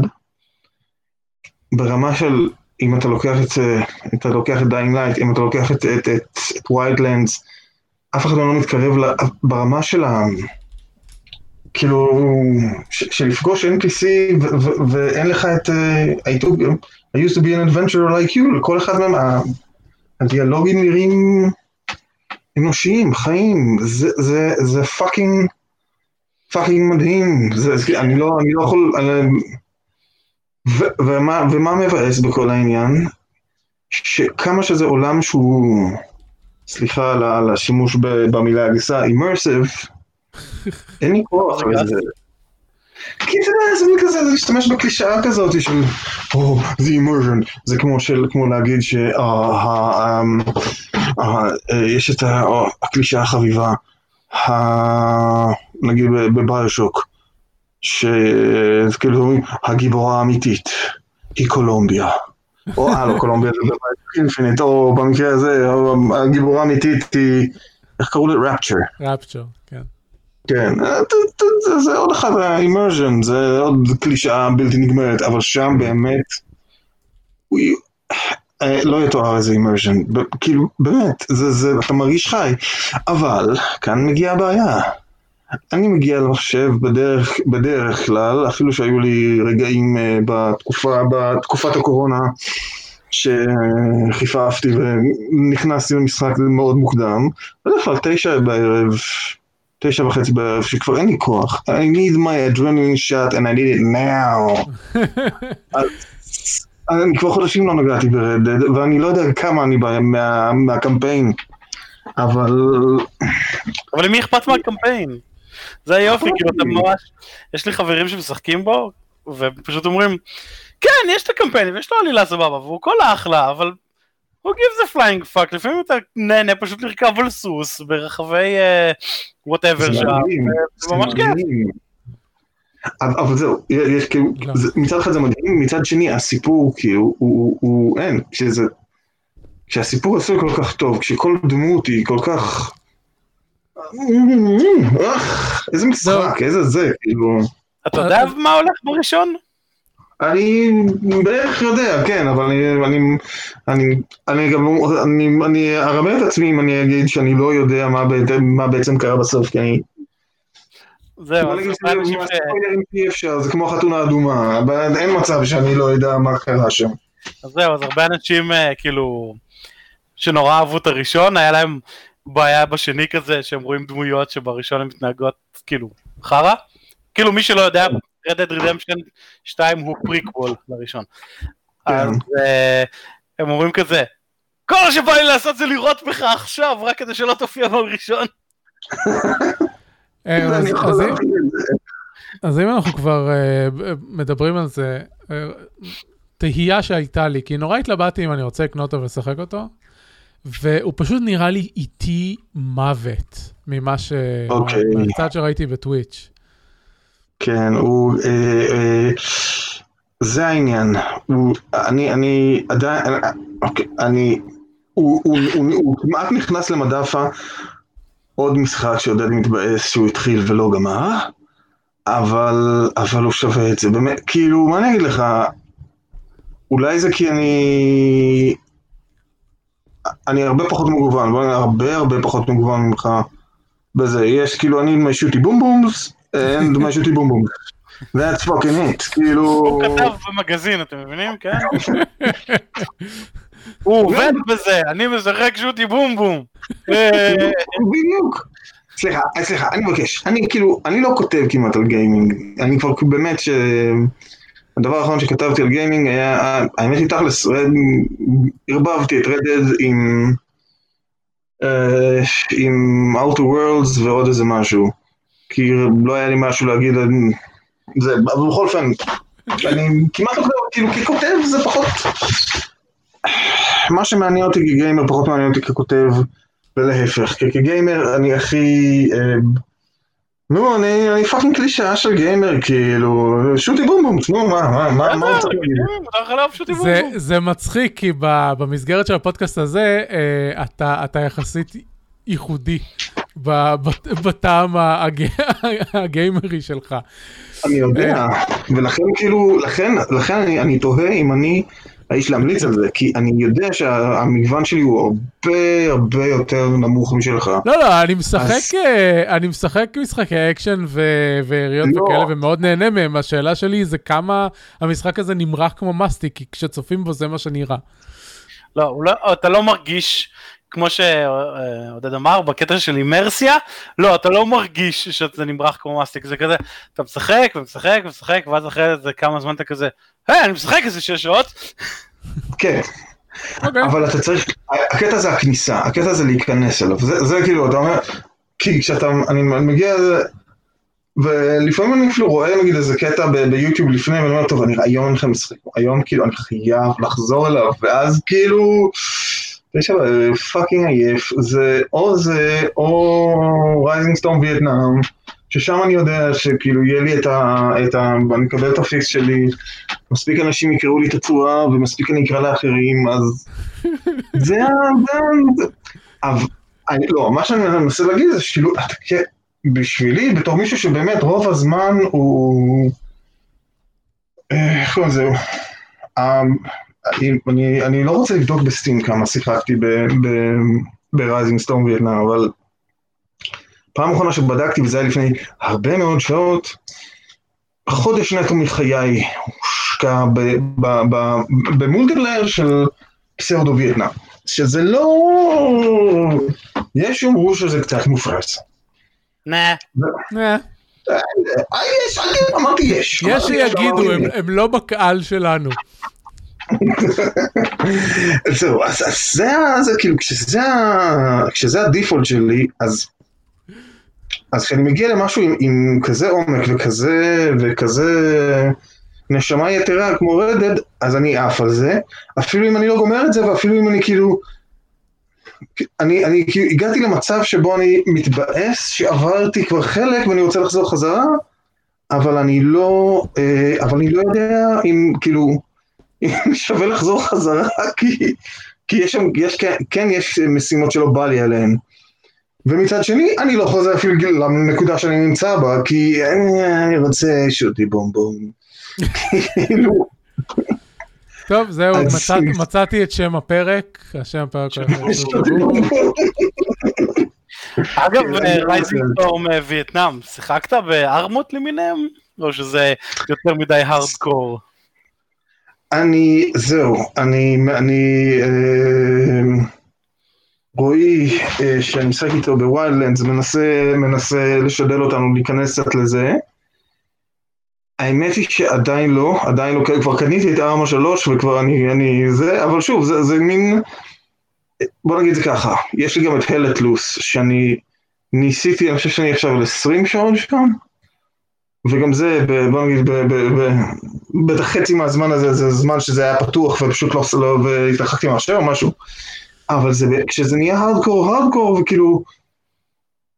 ברמה של אם אתה לוקח את, אה, אתה לוקח את Dying Light, אם אתה לוקח את, את, את, את Wildlands, אף אחד לא מתקרב ל, ברמה של ה... כאילו, שלפגוש NPC ואין לך את... אה, I, used to be an adventurer like you, לכל אחד מהם, הדיאלוגים נראים אנושיים, חיים, זה, fucking, fucking מדהים, זה, זה, אני לא, אני לא יכול... אני, ו- ומה, ומה מבאס בכל העניין? שכמה שזה עולם שהוא, סליחה על השימוש במילה הגסה, immersive, אין לי כוח לזה. כי אתה יודע, זה מין כזה, זה להשתמש בקלישאה כזאת של, או, oh, the immersion, זה כמו של, כמו להגיד ש... ה- אמ, אה, את אה, הקלישאה החביבה, נגיד בביושוק, שכאילו הגיבורה האמיתית היא קולומביה. או אה, לא, קולומביה זה אינפינית, או במקרה הזה, הגיבורה האמיתית היא, איך קראו לזה? רפצ'ר. רפצ'ר, כן. אה, זה- עוד אחד, האימרז'ן, זה עוד קלישאה בלתי נגמרת, אבל שם באמת, אה, לא יתואר איזה אימרז'ן, כאילו, באמת, אתה מרגיש חי, אבל כאן מגיעה הבעיה. אני מגיע למחשב בדרך, בדרך כלל, אפילו שהיו לי רגעים אה, בתקופה, בתקופת הקורונה, שחיפפתי ונכנסתי למשחק מאוד מוקדם, בדרך כלל תשע בערב, תשע וחצי בערב, שכבר אין לי כוח. I need my adrenaline shot and I need it now. אז אני כבר חודשים לא נגעתי ברדד, ואני לא יודע כמה אני בא מה, מהקמפיין, אבל אבל למי אכפת מהקמפיין? זה היופי, כאילו אתה ממש, יש לי חברים שמשחקים בו, ופשוט אומרים, כן, יש את הקמפיין, ויש לו עלילה סבבה, והוא כל אחלה, אבל who gives a flying fuck, לפעמים אתה נהנה פשוט לרכב על סוס ברחבי whatever זה שם, מדהים, זה ממש כיף. אבל זהו, יש כאילו, לא. זה- מצד אחד זה מדהים, מצד שני הסיפור כאילו, הוא- הוא הוא- אין, כשזה, כשהסיפור עשוי כל כך טוב, כשכל דמות היא כל כך, אך, איזה משחק, איזה זה, כאילו... אתה יודע מה הולך בראשון? אני בערך יודע, כן, אבל אני, אני, אני, אני גם, לא- אני, אני ארמה את עצמי אם אני אגיד שאני לא יודע מה, בעצם- מה בעצם קרה בסוף, כי אני... זהו, אז זה כמו חתונה אדומה, אבל אין מצב שאני לא יודע מה קרה שם. אז זהו, אז הרבה אנשים אה, כאילו, שנורא אהבו את הראשון, היה להם בעיה בשני כזה, שהם רואים דמויות שבראשון הן מתנהגות כאילו חרא. כאילו מי שלא יודע, Red Dead Redemption 2 הוא פריקוול לראשון. אז אה, הם אומרים כזה, כל מה שבא לי לעשות זה לראות בך עכשיו, רק כדי שלא תופיע בראשון. אה, אז- אם- אנחנו כבר אה, מדברים על זה, תהייה שהייתה לי, כי נורא התלבטתי אם אני רוצה לקנות אותו ולשחק אותו, והוא פשוט נראה לי איטי מוות ממה ש... אוקיי. מהצד שראיתי בטוויץ'. כן, הוא... אה, אה, זה העניין. הוא, אני, אני עדיין... אה, אוקיי, אני... הוא, הוא, הוא, הוא, הוא כמעט נכנס למדף ה- עוד משחק שעודד מתבאס שהוא התחיל ולא גמר, אבל, אבל הוא שווה את זה. באמת, כאילו, מה אני אגיד לך? אולי זה כי אני... אני הרבה פחות מגוון, בוא נגיד, הרבה הרבה פחות מגוון ממך בזה. יש כאילו, אני עם שוטי בום בומס, אין דמי שוטי בום בומס. That's fucking it, כאילו... הוא כתב במגזין, אתם מבינים? כן? הוא עובד בזה, אני משחק שוטי בום בום. אה, בדיוק. סליחה, אה, סליחה, אני מבקש. אני כאילו, אני לא כותב כמעט על גיימינג. אני כבר באמת ש... הדבר האחרון שכתבתי על גיימינג היה, האמת היא תכלס, ערבבתי את רדד עם... אה, עם Outer Worlds ועוד איזה משהו. כי לא היה לי משהו להגיד על זה, אבל בכל אופן, אני כמעט לא כאילו ככותב זה פחות... מה שמעניין אותי כגיימר פחות מעניין אותי ככותב, ולהפך, כי כגיימר אני הכי... אה, נו, אני, אני fucking קלישאה של גיימר, כאילו, shooty boom boom, נו, מה, מה, מה, מה הוא צריך להגיד? זה, מצחיק, כי ב, במסגרת של הפודקאסט הזה, אה, אתה, אתה יחסית ייחודי בטעם הג, הגיימרי שלך. אני יודע, ולכן כאילו, לכן, לכן אני, אני תוהה אם אני האיש להמליץ על זה, כי אני יודע שהמגוון שלי הוא הרבה הרבה יותר נמוך משלך. לא, לא, אני משחק, אז- אה, אני משחק משחקי אקשן ויריות לא. וכאלה, ומאוד נהנה מהם. השאלה שלי זה כמה המשחק הזה נמרח כמו מסטיק, כי כשצופים בו זה מה שנראה. לא, לא, אתה לא מרגיש, כמו שעודד אמר, בקטע של אימרסיה, לא, אתה לא מרגיש שזה נמרח כמו מסטיק, זה כזה, אתה משחק ומשחק ומשחק, ואז אחרי זה כמה זמן אתה כזה, היי, אני משחק איזה שש שעות, כן, אוקיי. אבל אתה צריך, הקטע זה הכניסה, הקטע זה להיכנס אליו, זה, זה כאילו, אתה אומר, כי כשאתה, אני מגיע לזה, ולפעמים אני אפילו רואה נגיד איזה קטע ב- ביוטיוב לפני, ואני אומר, טוב, אני היום אין לכם משחק, היום כאילו אני חייב לחזור אליו, ואז כאילו, יש עליי פאקינג עייף, זה או זה, או רייזינג סטום וייטנאם, ששם אני יודע שכאילו יהיה לי את ה... את ה אני מקבל את הפיקס שלי, מספיק אנשים יקראו לי את הצורה, ומספיק אני אקרא לאחרים, אז... זה ה... אבל... אני, לא, מה שאני מנסה להגיד זה כן, בשבילי, בתור מישהו שבאמת רוב הזמן הוא... אה, איך קוראים לזה? אני, אני, לא רוצה לבדוק בסטים כמה שיחקתי ב Rising Storm Vietnam, אבל פעם אחרונה שבדקתי, וזה היה לפני הרבה מאוד שעות, חודש נטו מחיי הושקע ב multiplayer של pseudo וייטנאם, שזה לא... יש שיאמרו שזה קצת מופרז. נה, אה, יש, אמרתי יש. יש שיגידו. הם לא בקהל שלנו. זהו, אז, זה, ה- זה כאילו, כשזה, ה- כשזה הדיפולט שלי, אז, אז כשאני מגיע למשהו עם, עם כזה עומק וכזה, וכזה נשמה יתרה כמו רדד, אז אני עף על זה, אפילו אם אני לא גומר את זה, ואפילו אם אני כאילו, אני, אני כאילו הגעתי למצב שבו אני מתבאס שעברתי כבר חלק ואני רוצה לחזור חזרה, אבל אני לא, אה, אבל אני לא יודע אם כאילו, אם שווה לחזור חזרה, כי, כי יש שם, יש, כן, כן יש משימות שלא בא לי עליהן. ומצד שני, אני לא חוזר אפילו לנקודה שאני נמצא בה, כי אני, אני רוצה שוטי בומבום. כאילו, טוב, זהו, מצאת- מצאתי את שם הפרק, השם הפרק הולך שוטי. בומבום. אגב, כן, אני לא Rising. Storm Vietnam, שיחקת ב Armaות למיניהם? או שזה יותר מדי הארדקור? אני, זהו, אני, אני, אה, רועי, אה, שאני משחק איתו ב Wildlands, מנסה, מנסה לשדל אותנו להיכנס קצת לזה. האמת היא שעדיין לא, עדיין לא, כבר קניתי את Arma שלוש וכבר אני, אני, זה, אבל שוב, זה, זה מין, בוא נגיד זה ככה, יש לי גם את הלטלוס, שאני ניסיתי, אני חושב שאני עכשיו על 20 שעות שם, וגם זה, בוא נגיד, בטח חצי מהזמן הזה זה זמן שזה היה פתוח ופשוט לא, לא והתרחקתי מהשם או משהו, אבל זה, כשזה נהיה הארדקור, הארדקור, וכאילו,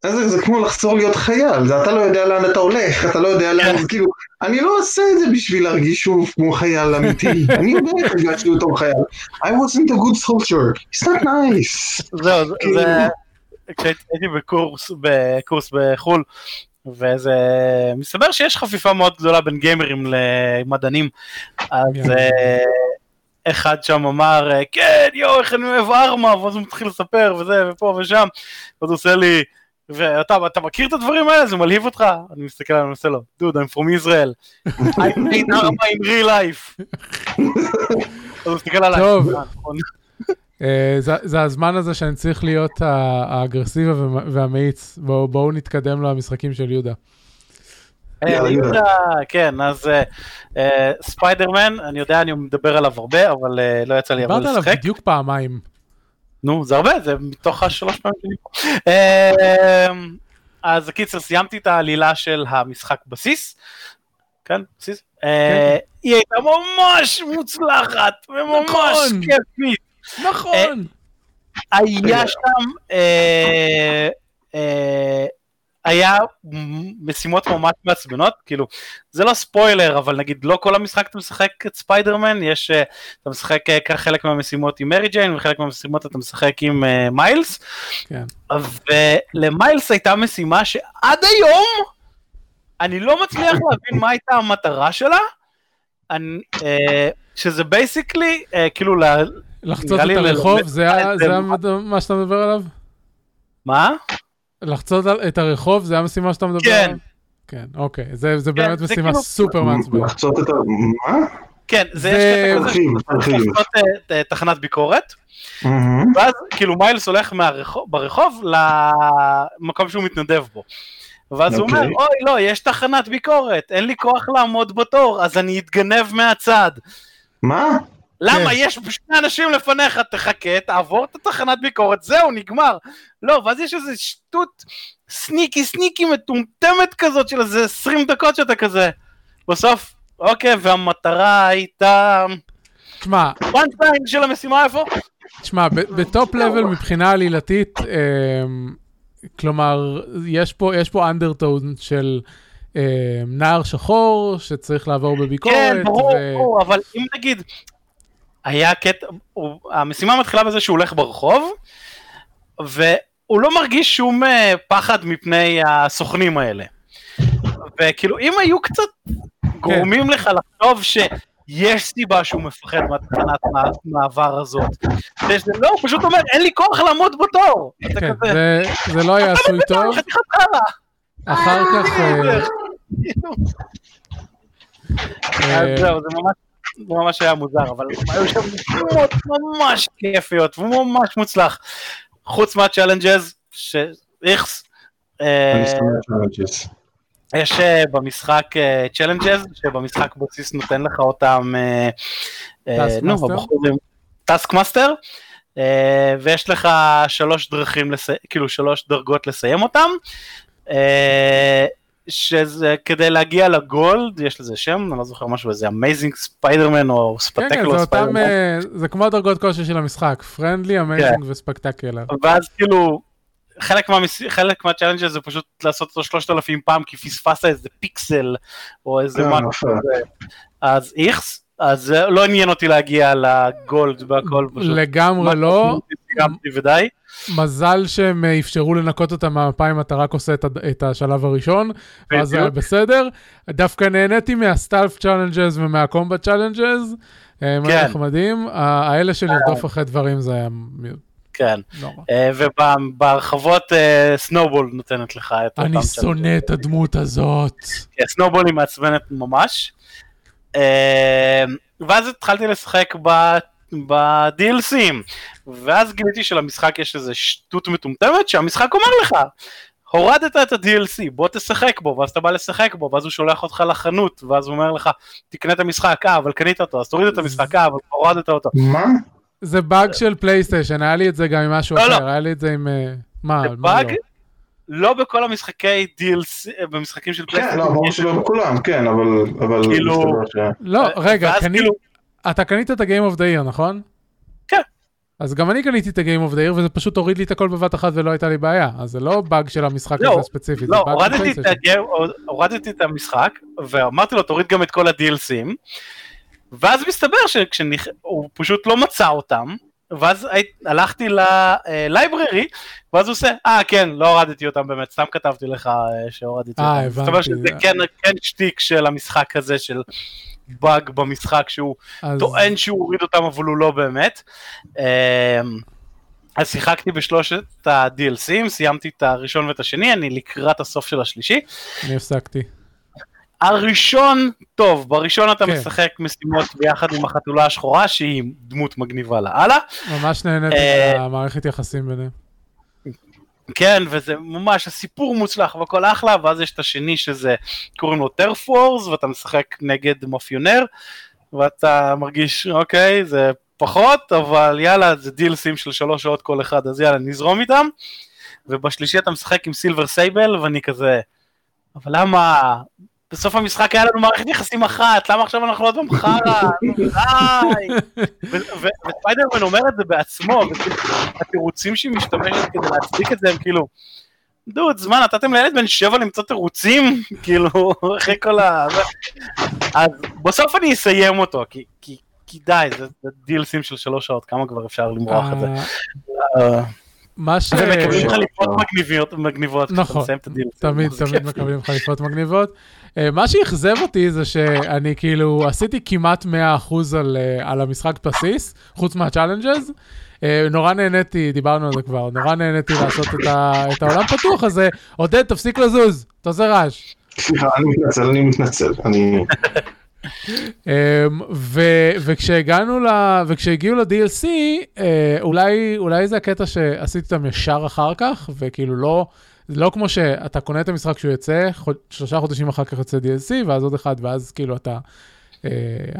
זה, זה כמו לחזור להיות חייל, זה אתה לא יודע לאן אתה הולך, אתה לא יודע לאן, זה כאילו, אני לא עושה את זה בשביל להרגיש שוב כמו חייל אמיתי, אני יודע איך הרגשתי בתור חייל, I wasn't a good soldier, it's not nice. זהו, זה- כאילו- זה... כשהייתי בקורס, בקורס בחו"ל, וזה... מסתבר שיש חפיפה מאוד גדולה בין גיימרים למדענים, אז כן. אה, אחד שם אמר, אה, כן, יואו, איך אני אוהב ארמה, ואז הוא מתחיל לספר, וזה, ופה ושם, ואז הוא עושה לי, ואתה אתה מכיר את הדברים האלה? זה מלהיב אותך? אני מסתכל עליו ועושה לו, דוד, I'm from Israel. I played ארמה in real life. אז הוא מסתכל עליי. טוב. "אה, נכון." אה, זה- זה הזמן הזה שאני צריך להיות ה- האגרסיבי והמ- והמאיץ. בואו בואו נתקדם למשחקים של יהודה. אה, יהודה, כן, אז אה, ספיידרמן, אני יודע, אני מדבר עליו הרבה, אבל לא יצא לי הרבה דיברת עליו לשחק. בדיוק פעמיים. נו, זה הרבה, זה מתוך השלוש פעמים אז קיצר, סיימתי את העלילה של המשחק בסיס. כן, בסיס. אה, היא הייתה ממש מוצלחת, וממש נכון. כיפית. נכון. היה שם, אה, אה, היה משימות ממש מעצבנות, כאילו, זה לא ספוילר, אבל נגיד לא כל המשחק אתה משחק את ספיידרמן, יש, אה, אתה משחק אה, חלק מהמשימות עם מרי ג'יין, וחלק מהמשימות אתה משחק עם אה, מיילס, כן. ולמיילס הייתה משימה שעד היום, אני לא מצליח להבין מה הייתה המטרה שלה, אני, אה, שזה basically, כאילו, לחצות את הרחוב, זה ה- את זה זה מה- שאתה מדבר עליו? מה? לחצות את הרחוב, זה המשימה שאתה מדבר כן. עליו? כן, אוקיי. זה זה באמת זה משימה כאילו- סופר מעצבנת. לחצות את ה... מה? כן, זה יש קטע כזה תרחיב. לעשות אה, אה, תחנת ביקורת. ואז כאילו מיילס הולך ברחוב למקום שהוא מתנדב בו. ואז הוא אומר, אוקיי. אוי לא, יש תחנת ביקורת, אין לי כוח לעמוד בתור, אז אני אתגנב מהצד. מה? למה? כן. יש שני אנשים לפניך, תחכה, תעבור את התחנת ביקורת, זהו, נגמר. לא, ואז יש איזה שטות סניקי סניקי מטומטמת כזאת של איזה 20 דקות שאתה כזה. בסוף, אוקיי, והמטרה הייתה... תשמע, punch line של המשימה איפה? תשמע, ב top level מבחינה עלילתית, אמ, כלומר, יש פה, יש פה undertone של אמ, נער שחור שצריך לעבור ביקורת. כן, ברור, ו- ברור, אבל אם נגיד, היה קטע, הוא- המשימה מתחילה בזה שהוא הולך ברחוב, והוא לא מרגיש שום אה, פחד מפני הסוכנים האלה. וכאילו, אם היו קצת גורמים לך לחשוב שיש סיבה שהוא מפחד מהתחנת מע- מעבר הזאת, שזה לא, הוא פשוט אומר, אין לי כוח לעמוד בתור. כן, זה- זה לא היה עשוי טוב. אחר כך... אה, כאילו. אה, אז זהו, זה ממש, ממש היה מוזר, אבל היו שם משימות ממש כיפיות וממש מוצלח. חוץ מהצ'אלנג'ז, שאיכס, אה, אני שונא challenges. יש אה, במשחק challenges, שבמשחק בסיס נותן לך אותם, אה, אה? נו, הבחורים, Taskmaster, ויש לך שלוש דרכים, כאילו שלוש דרגות לסיים אותם. אה, שזה כדי להגיע ל gold, יש לזה שם, אני לא זוכר משהו, איזה Amazing Spider-Man או כן, כן, אותם, ספיידרמן. אה, זה כמו הדרגות כושר של המשחק, friendly, amazing ו spectacular. ואז כאילו, חלק, מהמס... חלק מה challenge זה פשוט לעשות אותו 3,000 פעם כי פספסת איזה פיקסל או איזה אה, משהו. כזה. אז איכס, אז לא עניין אותי להגיע ל gold והכל. פשוט. לגמרי לא, סיימתי ודי. מזל שהם אה, אפשרו לנקות אותה מהמפה אם אתה רק עושה את, את השלב הראשון, ואז זה היה. בסדר. דווקא נהניתי מה stealth challenges ומה combat challenges, הם היו כן. נחמדים. האלה של לרדוף אחרי דברים זה היה כן. אה, ובהרחבות סנובול נותנת לך את אותם אני שונא את הדמות הזאת. כן, סנובול היא מעצבנת ממש. אה, ואז התחלתי לשחק ב- ב-DLCים, ואז גיליתי שלמשחק יש איזה שטות מטומטמת שהמשחק אומר לך, הורדת את ה-DLC, בוא תשחק בו, ואז אתה בא לשחק בו, ואז הוא שולח אותך לחנות, ואז הוא אומר לך, תקנה את המשחק, אה, אבל קנית אותו, אז תוריד את המשחק, אה, אבל הורדת אותו. מה? זה באג של PlayStation, היה לי את זה גם עם משהו לא, לא. אחר, היה לי את זה עם... אה, מה, זה מה באג, לא? לא בכל המשחקי DLC, במשחקים של כן, לא, PlayStation. ברור שלא בכולם, כן, אבל... אבל כאילו- לא, רגע, ואז קנית- כאילו- אתה קנית את ה-game of the year, נכון? אז גם אני קניתי את ה-game of the year, וזה פשוט הוריד לי את הכל בבת אחת ולא הייתה לי בעיה. אז זה לא באג של המשחק לא, הזה ספציפית, זה לא, באג של הורדתי את. הגר, הורדתי את המשחק, ואמרתי לו, תוריד גם את כל ה-DLCים, ואז מסתבר שהוא פשוט לא מצא אותם, ואז הלכתי ללייבררי, ואז הוא עושה, אה כן, לא הורדתי אותם באמת, סתם כתבתי לך אה, שהורדתי אה, אותם. הבנתי. מסתבר שזה כן, כן שטיק של המשחק הזה, של באג במשחק, שהוא אז- טוען שהוא הוריד אותם, אבל הוא לא באמת. אמ, אז שיחקתי בשלושת ה-DLCים, סיימתי את הראשון ואת השני, אני לקראת הסוף של השלישי. אני הפסקתי. הראשון, טוב, בראשון אתה כן. משחק משימות ביחד עם החתולה השחורה, שהיא דמות מגניבה לאללה. ממש נהניתי אה, מהמערכת יחסים ביניהם. כן, וזה ממש הסיפור מוצלח והכל אחלה, ואז יש את השני שזה, קוראים לו טרף וורס, ואתה משחק נגד מאפיונר, ואתה מרגיש, אוקיי, זה פחות, אבל יאללה, זה דילסים של שלוש שעות כל אחד, אז יאללה, נזרום איתם. ובשלישי אתה משחק עם סילבר סייבל, ואני כזה, אבל למה? בסוף המשחק היה לנו מערכת יחסים אחת, למה עכשיו אנחנו עוד פעם חרא? די! וספיידרמן אומר את זה בעצמו, התירוצים שהיא משתמשת כדי להצדיק את זה הם כאילו, דוד, זמן, נתתם לילד בן שבע למצוא תירוצים? כאילו, אחרי כל ה... אז בסוף אני אסיים אותו, כי, כי, כי די, זה, זה דילסים של שלוש שעות, כמה כבר אפשר למרוח את זה. מה ש... ומקבלים חליפות. מגניבות, מגניבות, כשאתה נכון, מסיים את הדילסים. תמיד, תמיד. מקבלים חליפות מגניבות. אה, מה שאכזב אותי זה שאני כאילו עשיתי כמעט 100% על, אה, על המשחק בסיס, חוץ מהצ'אלנג'ז. אה, נורא נהניתי, דיברנו על זה כבר, נורא נהניתי לעשות את, ה, את העולם פתוח הזה. עודד, תפסיק לזוז, אתה עושה רעש. סליחה, אני מתנצל, אני מתנצל. אמ, ו- וכשהגענו ל... וכשהגיעו ל-DLC, אה, אולי, אולי זה הקטע שעשיתי אותם ישר אחר כך, וכאילו לא, לא כמו שאתה קונה את המשחק כשהוא יוצא, שלושה חודשים אחר כך יוצא DLC, ואז עוד אחד, ואז כאילו אתה, אה,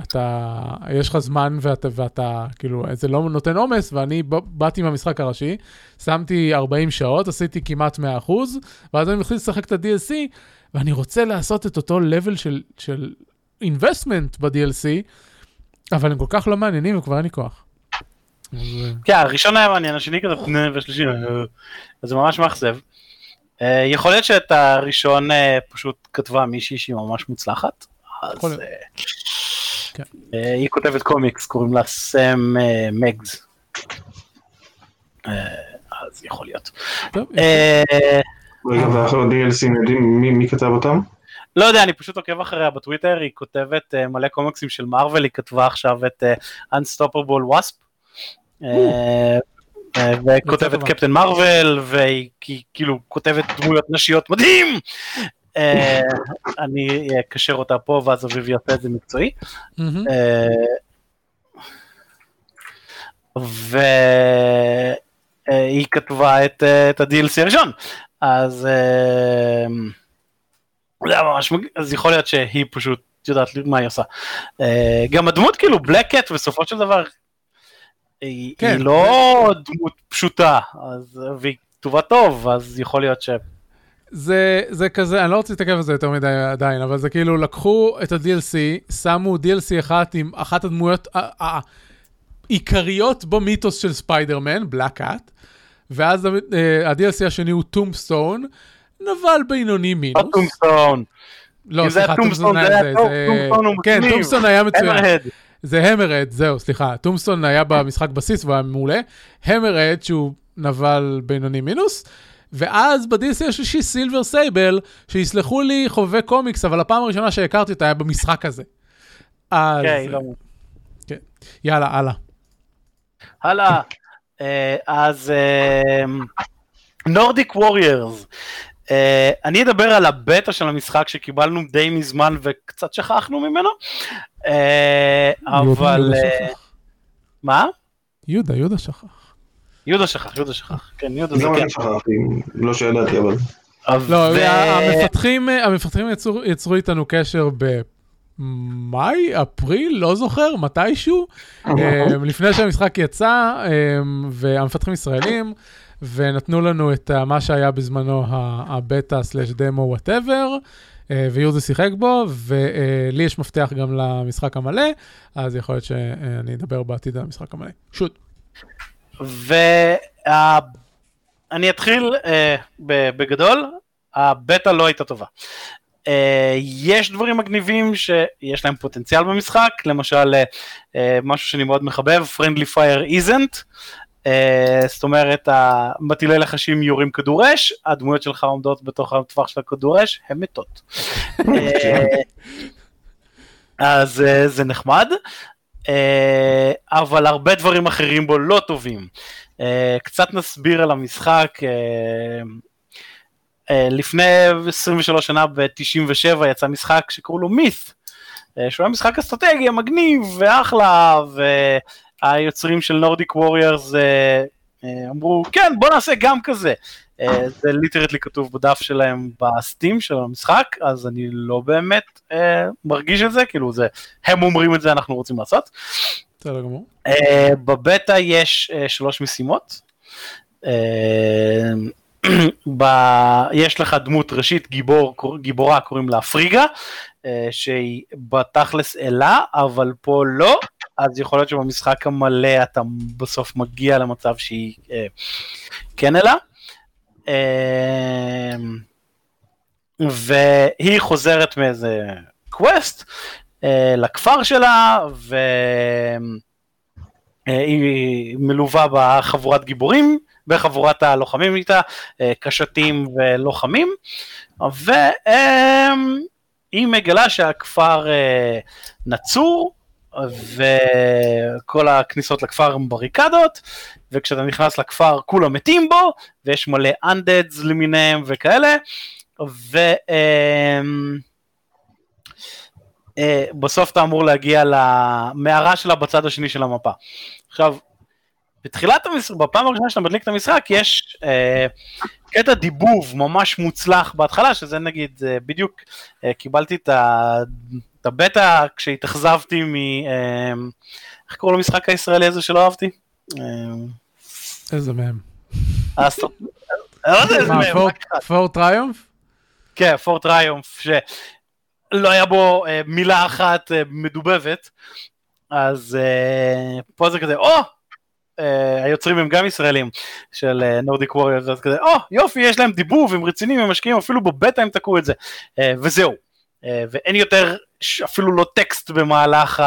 אתה, יש לך זמן ואתה, ואתה, כאילו, זה לא נותן עומס, ואני באתי מהמשחק הראשי, שמתי 40 שעות, עשיתי כמעט 100%, ואז אני מתחיל לשחק את ה-DLC, ואני רוצה לעשות את אותו level של, של investment ב-DLC, אבל הם כל כך לא מעניינים וכבר אין לי כוח. אה, כן, הראשון היה מעניין, השני כזה, והשלישי, "אה", אז זה ממש מאכזב. אה, יכול להיות שאת הראשון פשוט כתבה מישהי שהיא ממש מוצלחת, אז כן. היא כותבת קומיקס, קוראים לה סם מגז. אז יכול להיות. טוב, רגע, ואחרי ה-DLCים יודעים מי מי כתב אותם? לא יודע, אני פשוט עוקב אחריה בטוויטר, היא כותבת אה, מלא קומיקסים של מארוול, היא כתבה עכשיו את אה, Unstoppable Wasp. אה, וכותבת. קפטן מארוול, והיא כאילו כותבת דמויות נשיות מדהים! אני אקשר אותה פה ואז אביב יעשה את זה מקצועי. והיא כתבה את, את ה-DLC הראשון, אז אה, זה היה ממש, מג- אז יכול להיות שהיא פשוט יודעת מה היא עושה. אה, גם הדמות כאילו בלקט בסופו של דבר, היא, כן. היא לא דמות פשוטה, אז, והיא כתובה טוב, אז יכול להיות ש... זה, זה כזה, אני לא רוצה להתעכב על זה יותר מדי עדיין, אבל זה כאילו לקחו את ה-DLC, שמו DLC אחת עם אחת הדמויות העיקריות במיתוס של Spider-Man, Black Cat, ואז אה, ה-DLC השני הוא Tombstone, נבל בינוני מינוס. Tombstone, לא, אם זה היה סליחה, Tombstone, היה זה, כן. Tombstone היה מצוין. זה Hammerhead, זהו, סליחה. Tombstone היה במשחק בסיס והוא היה מעולה. Hammerhead, שהוא נבל בינוני מינוס. ואז ב-DLC השלישי Silver Sable, שיסלחו לי חובבי קומיקס, אבל הפעם הראשונה שהכרתי אותה היה במשחק הזה. אז... כן, לא. כן. יאללה, הלאה. הלאה. אה, אז נורדיק ווריורס. אני אדבר על הבטא של המשחק שקיבלנו די מזמן וקצת שכחנו ממנו. אה, אבל... יהודה שכח. מה? יהודה, יהודה שכח. יהודה שכח, יהודה שכח. כן, יהודה זה גם כן. אני שכחתי, לא שידעתי אבל. לא, ו- המפתחים, המפתחים יצרו, יצרו איתנו קשר במאי, אפריל, לא זוכר, מתישהו, לפני שהמשחק יצא, והמפתחים ישראלים, ונתנו לנו את ה- מה שהיה בזמנו הבטא slash דמו whatever, ויהודה שיחק בו, ולי יש מפתח גם למשחק המלא, אז יכול להיות שאני אדבר בעתיד על המשחק המלא. shoot. ואני אתחיל אה, ב- בגדול, הבטא לא הייתה טובה. אה, יש דברים מגניבים שיש להם פוטנציאל במשחק, למשל אה, אה, משהו שאני מאוד מחבב, Friendly Fire isn't, אה, זאת אומרת המטילי לחשים יורים כדור אש, הדמויות שלך עומדות בתוך הטווח של הכדור אש, הן מתות. אה, אז אה, זה נחמד, אה, אבל הרבה דברים אחרים בו לא טובים. אה, קצת נסביר על המשחק. אה, אה, לפני 23 שנה ב-97 יצא משחק שקראו לו מית', אה, שהוא היה משחק אסטרטגיה מגניב ואחלה, והיוצרים של נורדיק ווריורס אמרו כן בוא נעשה גם כזה. אה, זה ליטרטלי כתוב בדף שלהם בסטים של המשחק, אז אני לא באמת אה, מרגיש את זה, כאילו זה, הם אומרים את זה אנחנו רוצים לעשות. בסדר גמור. אה, בבטא יש אה, שלוש משימות. ב- יש לך דמות ראשית גיבור, גיבורה קוראים לה פריגה, אה, שהיא בתכלס אלה, אבל פה לא, אז יכול להיות שבמשחק המלא אתה בסוף מגיע למצב שהיא אה, כן אלה. אה, והיא חוזרת מאיזה קווסט לכפר שלה, ו... אה, היא מלווה בחבורת גיבורים, בחבורת הלוחמים איתה, אה, קשתים ולוחמים, והיא מגלה שהכפר אה, נצור, וכל הכניסות לכפר הם בריקדות, וכשאתה נכנס לכפר כולם מתים בו, ויש מלא undeads למיניהם וכאלה, ו... אה, בסוף אתה אמור להגיע למערה שלה בצד השני של המפה. עכשיו, בתחילת המשחק, בפעם הראשונה שאתה מדליק את המשחק, יש אה, קטע דיבוב ממש מוצלח בהתחלה, שזה נגיד, אה, בדיוק אה, קיבלתי את, ה, את הבטא כשהתאכזבתי מ... אה, איך קוראים למשחק הישראלי הזה שלא אהבתי? אה, איזה מהם. אני לא פור-. פור טריומף? כן, פורט טריומף, שלא היה בו אה, מילה אחת אה, מדובבת, אז אה, פה זה כזה, או! אה, היוצרים הם גם ישראלים של נורדיק ווריורס, אז כזה, או, יופי, יש להם דיבוב, הם רציניים, הם משקיעים, אפילו בבטא הם תקעו את זה, אה, וזהו. אה, ואין יותר אפילו לא טקסט במהלך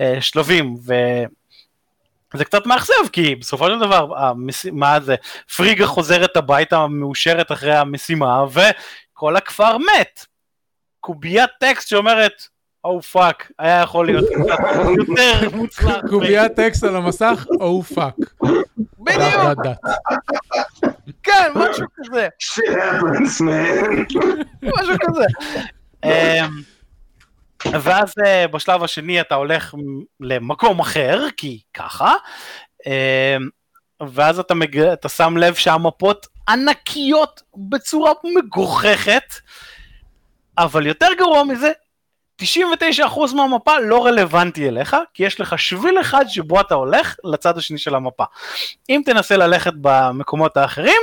השלבים, וזה קצת מאכזב, כי בסופו של דבר, המש... מה זה, פריגה חוזרת הביתה מאושרת אחרי המשימה, וכל הכפר מת. קוביית טקסט שאומרת, oh, fuck, היה יכול להיות יותר מוצלח. קוביית טקסט על המסך, oh fuck. בדיוק, כן, משהו כזה, shit happens man. משהו כזה. אמ, ואז אה, בשלב השני אתה הולך למקום אחר, כי ככה, אמ, ואז אתה, מג... אתה שם לב שהמפות ענקיות בצורה מגוחכת, אבל יותר גרוע מזה, 99% מהמפה לא רלוונטי אליך, כי יש לך שביל אחד שבו אתה הולך לצד השני של המפה. אם תנסה ללכת במקומות האחרים,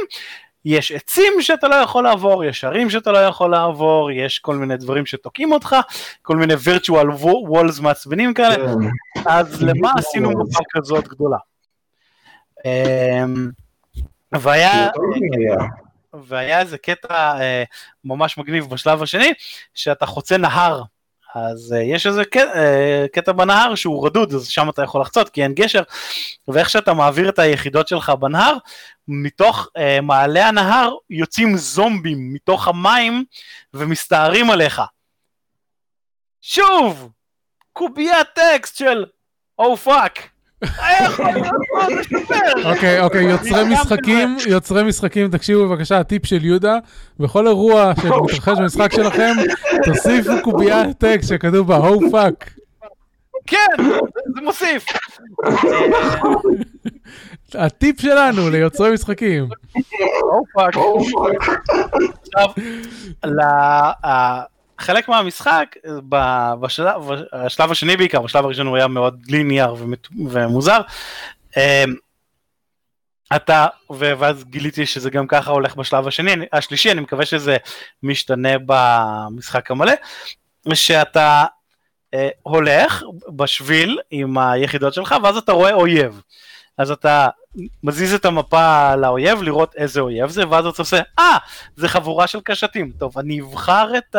יש עצים שאתה לא יכול לעבור, יש ערים שאתה לא יכול לעבור, יש כל מיני דברים שתוקעים אותך, כל מיני virtual walls מעצבנים כאלה, כן. אז למה עשינו מפה כזאת גדולה? אמ, והיה, היה. והיה איזה קטע אה, ממש מגניב בשלב השני, שאתה חוצה נהר, אז uh, יש איזה קטע, uh, קטע בנהר שהוא רדוד, אז שם אתה יכול לחצות כי אין גשר, ואיך שאתה מעביר את היחידות שלך בנהר, מתוך uh, מעלה הנהר יוצאים זומבים מתוך המים ומסתערים עליך. שוב, קוביית טקסט של oh, fuck. אוקיי, אוקיי, יוצרי משחקים, יוצרי משחקים, תקשיבו בבקשה, הטיפ של יהודה, בכל אירוע שמתרחש במשחק שלכם, תוסיפו קוביית טקסט שכתוב בה, oh fuck. כן, זה מוסיף. הטיפ שלנו ליוצרי משחקים. oh fuck. עכשיו, חלק מהמשחק, בשלב, בשלב השני בעיקר, בשלב הראשון הוא היה מאוד linear ומוזר. אמ, אתה, ואז גיליתי שזה גם ככה הולך בשלב השני, השלישי, אני מקווה שזה משתנה במשחק המלא, שאתה אה, הולך בשביל עם היחידות שלך, ואז אתה רואה אויב. אז אתה מזיז את המפה לאויב, לראות איזה אויב זה, ואז אתה עושה, אה, זה חבורה של קשתים. טוב, אני אבחר את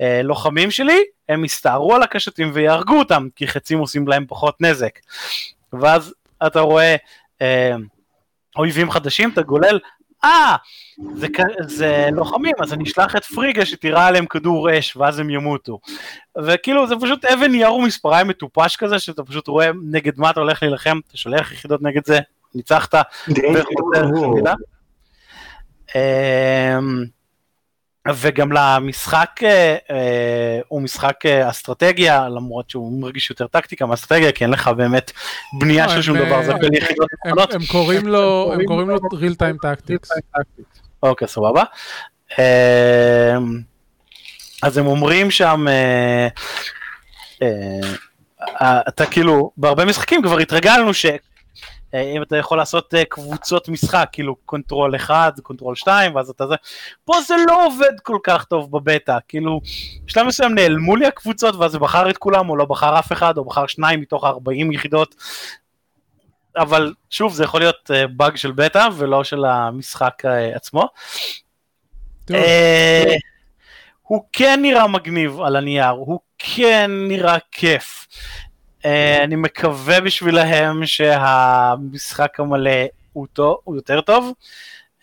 הלוחמים אה, אה, שלי, הם יסתערו על הקשתים ויהרגו אותם, כי חצים עושים להם פחות נזק. ואז אתה רואה אה, אויבים חדשים, אתה גולל, אה, זה, זה לוחמים, אז אני אשלח את פריגה שתירה עליהם כדור אש, ואז הם ימותו. וכאילו, זה פשוט אבן נייר ומספריים מטופש כזה, שאתה פשוט רואה נגד מה אתה הולך להילחם, אתה שולח יחידות נגד זה, ניצחת, וחוזר חבילה. אמ, וגם למשחק אה, אה, הוא משחק אה, אסטרטגיה למרות שהוא מרגיש יותר טקטיקה מאסטרטגיה כי אין לך באמת בנייה לא, של שום דבר זה בין יחידות נכונות. הם קוראים לו הם קוראים לו real time tactics. אוקיי סבבה. אז הם אומרים שם אתה כאילו בהרבה משחקים כבר התרגלנו ש... אה, אם אתה יכול לעשות אה, קבוצות משחק, כאילו control 1, control 2, ואז אתה זה, פה זה לא עובד כל כך טוב בבטא, כאילו, בשלב מסוים נעלמו לי הקבוצות, ואז זה בחר את כולם, או לא בחר אף אחד, או בחר שניים מתוך 40 יחידות, אבל שוב, זה יכול להיות באג של בטא, ולא של המשחק אה, עצמו. הוא כן נראה מגניב על הנייר, הוא כן נראה כיף. אה, אני מקווה בשבילהם שהמשחק המלא הוא, טוב, הוא יותר טוב.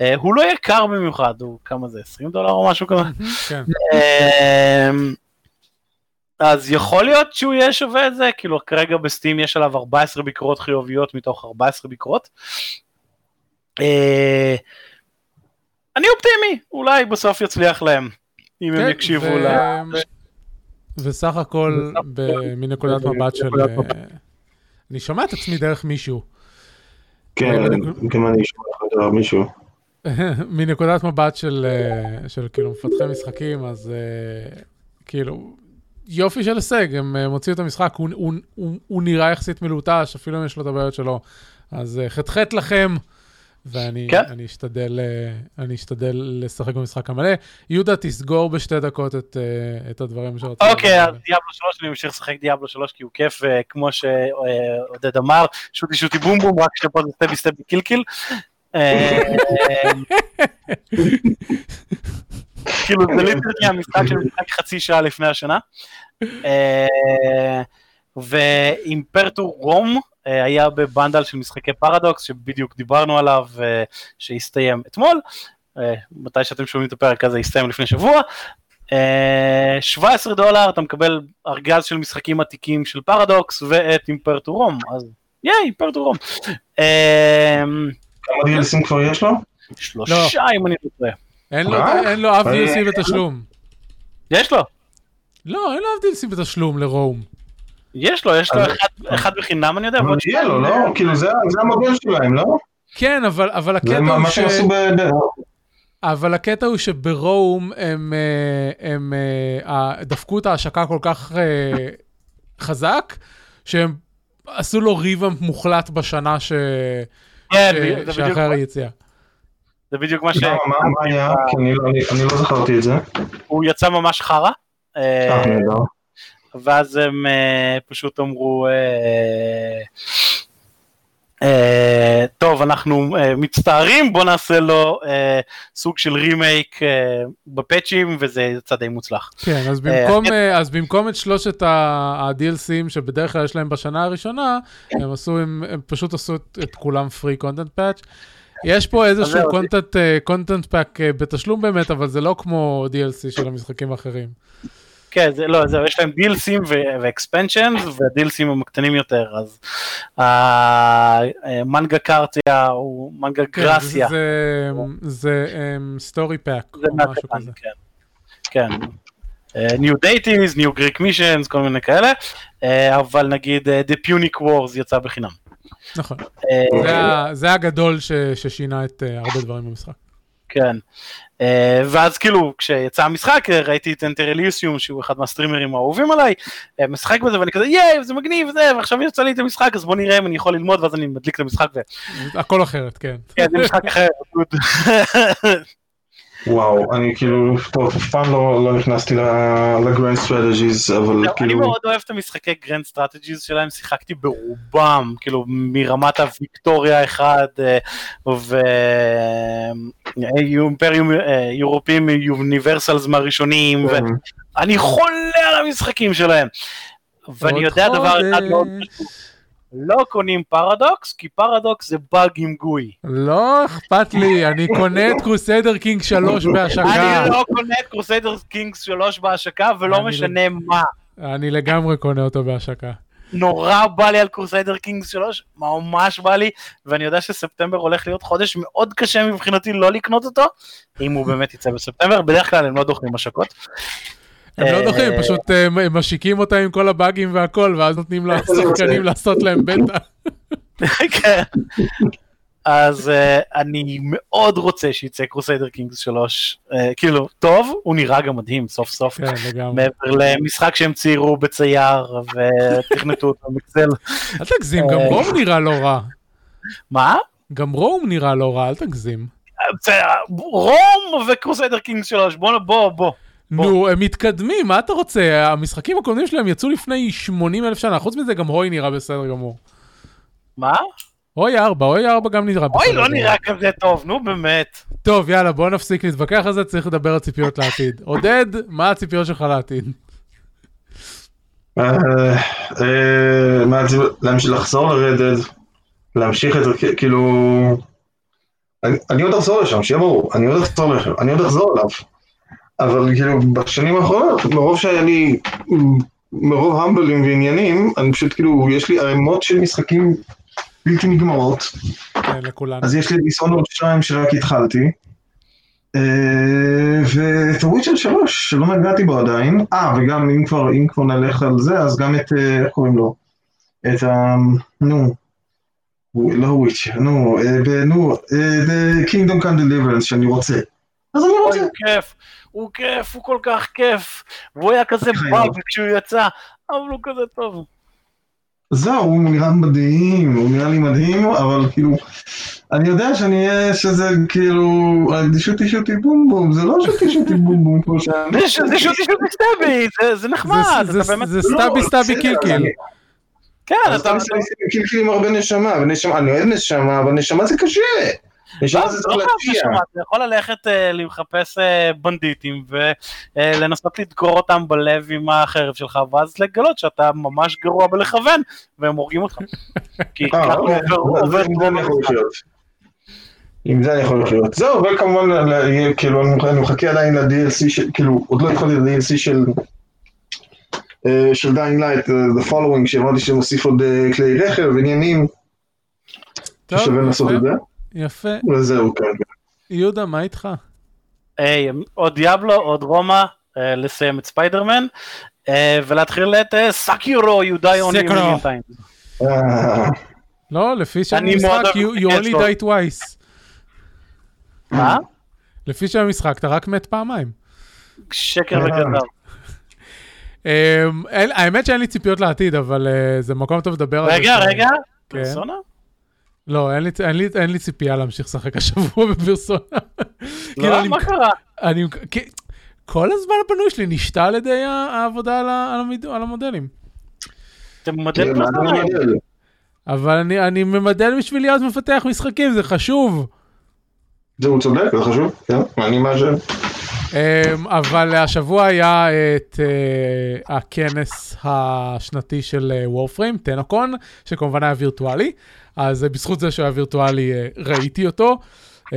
אה, הוא לא יקר במיוחד, הוא כמה זה 20 דולר או משהו כזה. כן. אה, אז יכול להיות שהוא יהיה שווה את זה, כאילו כרגע בסטים יש עליו 14 ביקורות חיוביות מתוך 14 ביקורות. אני אופטימי, אולי בסוף יצליח להם, אם הם כן, יקשיבו ל... וסך הכל מנקודת מבט של... אה, אני שומע את עצמי דרך מישהו. כן, גם אני שומע את דרך מישהו. מנקודת מבט של, אה, של כאילו מפתחי משחקים, אז אה, כאילו, יופי של הישג, הם מוציאו את המשחק, הוא, הוא, הוא, הוא נראה יחסית מלוטש, אפילו אם יש לו את הבעיות שלו. אז ח"ח לכם. ואני כן? אני אשתדל, אה, אני אשתדל לשחק במשחק המלא. יהודה, תסגור בשתי דקות את, אה, את הדברים שרציתי. אוקיי, אז Diablo 3, אני ממשיך לשחק Diablo 3 כי הוא כיף, וכמו שעודד אמר, shooty shooty boom boom, רק שפה זה stabby stabby kill kill. אה, כאילו זה literally המשחק של משחק חצי שעה לפני השנה. ואימפרטור רום אה, היה בבנדל של משחקי פרדוקס שבדיוק דיברנו עליו אה, שהסתיים אתמול, אה, מתי שאתם שומעים את הפרק הזה הסתיים לפני שבוע. 17 דולר אתה מקבל ארגז של משחקים עתיקים של פרדוקס ואת אימפרטור רום, אז ייי אימפרטור רום. כמה דילסים כבר יש לו? שלושה אם אני לא טועה. אין לו אף DLC בתשלום. יש לו. לא, אין לו אף DLC בתשלום לרום. יש לו, יש לו אחד בחינם אני יודע. אבל יהיה לו, לא? כאילו זה המודל שלהם, לא? כן, אבל, אבל הקטע הוא ש... אבל הקטע הוא שברום הם, אה, הם, הם אה, דפקו את ההשקה כל כך אה, חזק, שהם עשו לו ריבאמפ מוחלט בשנה ש... כן, ש... שאחרי היציאה. זה בדיוק מה ש... מה היה? כי אני לא זכרתי את זה. הוא יצא ממש חרא. ואז הם uh, פשוט אמרו, uh, uh, טוב, אנחנו מצטערים, בוא נעשה לו סוג של רימייק בפאצ'ים, וזה יצא די מוצלח. כן, אז במקום, אז במקום את שלושת ה-DLCים שבדרך כלל יש להם בשנה הראשונה, הם עשו, הם, הם פשוט עשו את, את כולם free content patch. יש פה איזשהו content pack בתשלום באמת, אבל זה לא כמו DLC של המשחקים האחרים. כן, זה לא, זהו, יש להם דילסים ואקספנשנס, והדילסים הם קטנים יותר, אז Magna Graecia הוא Magna Graecia. זה story pack, או משהו כזה. כן. New Deities, New Greek Missions, כל מיני כאלה, אבל נגיד The Punic Wars יצא בחינם. נכון, זה הגדול ששינה את הרבה דברים במשחק. כן. Uh, ואז כאילו כשיצא המשחק ראיתי את אנטרליוסיום שהוא אחד מהסטרימרים האהובים עליי uh, משחק בזה ואני כזה ייי זה מגניב זה ועכשיו יצא לי את המשחק אז בוא נראה אם אני יכול ללמוד ואז אני מדליק את המשחק. הכל אחרת כן. כן זה משחק אחר. וואו, אני כאילו, טוב, אף פעם לא, לא נכנסתי ל grand strategies, אבל לא, כאילו... אני מאוד אוהב את המשחקי grand strategies שלהם, שיחקתי ברובם, כאילו מרמת הוויקטוריה אחד, ואימפריום Europa Universalis מהראשונים, ואני חולה על המשחקים שלהם. ואני יודע דבר אחד מאוד חשוב. לא קונים פרדוקס, כי פרדוקס זה באג עם GUI. לא אכפת לי, אני קונה את Crusader King 3 בהשקה. אני לא קונה את Crusader King 3 בהשקה, ולא משנה מה. אני לגמרי קונה אותו בהשקה. נורא בא לי על Crusader King 3, ממש בא לי, ואני יודע שספטמבר הולך להיות חודש מאוד קשה מבחינתי לא לקנות אותו, אם הוא באמת יצא בספטמבר, בדרך כלל הם לא דוחים השקות. הם לא דוחים, פשוט הם משיקים אותה עם כל הבאגים והכל, ואז נותנים לשחקנים לעשות להם בטא. כן. אז אני מאוד רוצה שיצא Crusader Kings 3, כאילו, טוב, הוא נראה גם מדהים סוף סוף, מעבר למשחק שהם ציירו בצייר ותכנתו אותו מ Excel. אל תגזים, גם רום נראה לא רע. מה? גם Rome נראה לא רע, אל תגזים. Rome ו Crusader Kings 3, בוא, בוא, בוא. נו, הם מתקדמים, מה אתה רוצה? המשחקים הקודמים שלהם יצאו לפני 80 אלף שנה, חוץ מזה גם HOI נראה בסדר גמור. מה? אוי 4, אוי 4 גם נראה בסדר גמור. אוי, לא נראה כזה טוב, נו באמת. טוב, יאללה, בוא נפסיק להתווכח על זה, צריך לדבר על ציפיות לעתיד. עודד, מה הציפיות שלך לעתיד? לחזור לרדד, להמשיך את זה, כאילו... אני עוד אחזור לשם, שיהיה ברור, אני עוד אחזור לשם, אני עוד אחזור אליו. אבל כאילו בשנים האחרונות, מרוב לי, מרוב המבלים ועניינים, אני פשוט כאילו, יש לי ערימות של משחקים בלתי נגמרות. כן, לכולנו. אז יש לי דיסונורד 2 שרק התחלתי. ואת הוויצ'ר 3 שלא נגעתי בו עדיין, אה וגם אם כבר, אם כבר נלך על זה, אז גם את, איך קוראים לו? את ה... נו, לא וויצ'ר, נו, נו, The Kingdom Come Deliverance שאני רוצה. אז אני רוצה. אוי, כיף, הוא כיף, הוא כל כך כיף, והוא היה כזה באג כשהוא יצא, אבל הוא כזה טוב. זהו, הוא נראה מדהים, הוא נראה לי מדהים, אבל כאילו, אני יודע שאני אהיה שזה כאילו, shooty shooty boom boom, זה לא shooty shooty boom boom כמו שאני. זה shooty shooty stabby, זה נחמד, זה stabby stabby kill kill. כן, אתה... kill kill עם הרבה נשמה, אני אוהב נשמה, אבל נשמה זה קשה. זה צריך להציע. אתה יכול ללכת לחפש בנדיטים ולנסות לדקור אותם בלב עם החרב שלך, ואז לגלות שאתה ממש גרוע בלכוון, והם הורגים אותך. כי ככה עובר עם זה אני יכול לחיות. זהו, וכמובן, כאילו, אני מחכה עדיין ל-DLC, כאילו, עוד לא התחלתי ל-DLC של... של Dying Light, The Following, שאמרתי שהם הוסיף עוד כלי רכב, עניינים, ששווה לעשות את זה. יפה. וזהו, כן. יהודה, מה איתך? היי, עוד דיאבלו, עוד רומא, לסיים את ספיידרמן, ולהתחיל את סאקיורו, you die only million times. לא, לפי שם המשחק, you only die twice. מה? לפי שם המשחק, אתה רק מת פעמיים. שקר וכזב. האמת שאין לי ציפיות לעתיד, אבל זה מקום טוב לדבר על זה. רגע, רגע, פרסונה? לא, אין לי, אין, לי, אין לי ציפייה להמשיך לשחק השבוע בפרסונה. לא, מה קרה? אני, כל הזמן הפנוי שלי נשתה על ידי העבודה על, על, המד, על המודלים. אתם מודל פרסונה? אבל אני, אני ממדל בשביל להיות מפתח משחקים, זה חשוב. זה הוא צודק, זה חשוב, כן, אני מאשר. אמ, אבל השבוע היה את uh, הכנס השנתי של וורפריים, טנקון, שכמובן היה וירטואלי, אז בזכות זה שהוא היה וירטואלי ראיתי אותו. Um,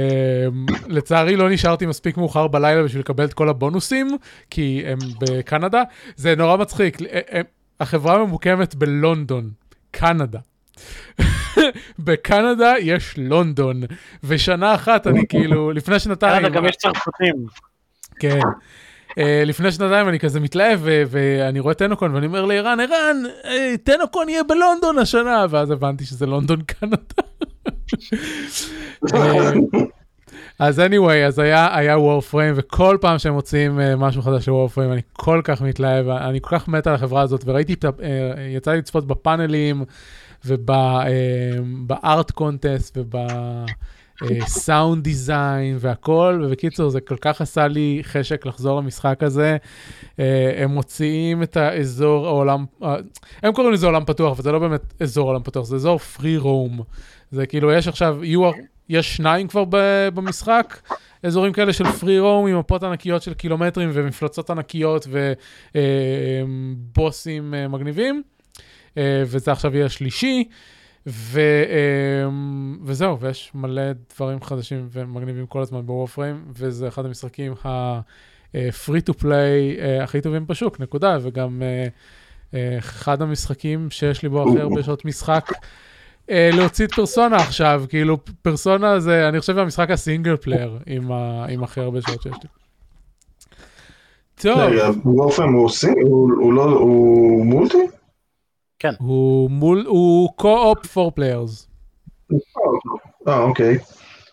לצערי לא נשארתי מספיק מאוחר בלילה בשביל לקבל את כל הבונוסים, כי הם בקנדה. זה נורא מצחיק, החברה ממוקמת בלונדון, קנדה. בקנדה יש לונדון, ושנה אחת אני כאילו, לפני שנתיים... קנדה גם יש צרפתים. כן. Uh, לפני שנתיים אני כזה מתלהב, ואני רואה טנוקון, ואני אומר לערן, ערן, uh, טנוקון יהיה בלונדון השנה, ואז הבנתי שזה לונדון קנדה. אה, אז anyway, אז היה, היה וורפריים, וכל פעם שהם מוצאים uh, משהו חדש לוורפריים, אני כל כך מתלהב, אני כל כך מת על החברה הזאת, וראיתי, uh, יצא לי לצפות בפאנלים, ובארט קונטסט, וב... סאונד דיזיין והכל, ובקיצור זה כל כך עשה לי חשק לחזור למשחק הזה. Uh, הם מוציאים את האזור העולם, uh, הם קוראים לזה עולם פתוח, אבל זה לא באמת אזור עולם פתוח, זה אזור פרי רום. זה כאילו, יש עכשיו, יהיו, יש שניים כבר במשחק, אזורים כאלה של פרי רום עם מפות ענקיות של קילומטרים ומפלצות ענקיות ובוסים מגניבים, וזה עכשיו יהיה השלישי. ו, אמ, וזהו, ויש מלא דברים חדשים ומגניבים כל הזמן ב Warframe, וזה אחד המשחקים ה-free to play אה, הכי טובים בשוק, נקודה, וגם אה, אה, אחד המשחקים שיש לי בו הכי הרבה שעות משחק. להוציא את פרסונה עכשיו, כאילו פרסונה זה, אני חושב המשחק ה single player עם, הכי הרבה שעות שיש לי. טוב. וורפריים הוא לא, הוא מולטי? כן. הוא מול, הוא co-op for players. אה, אוקיי.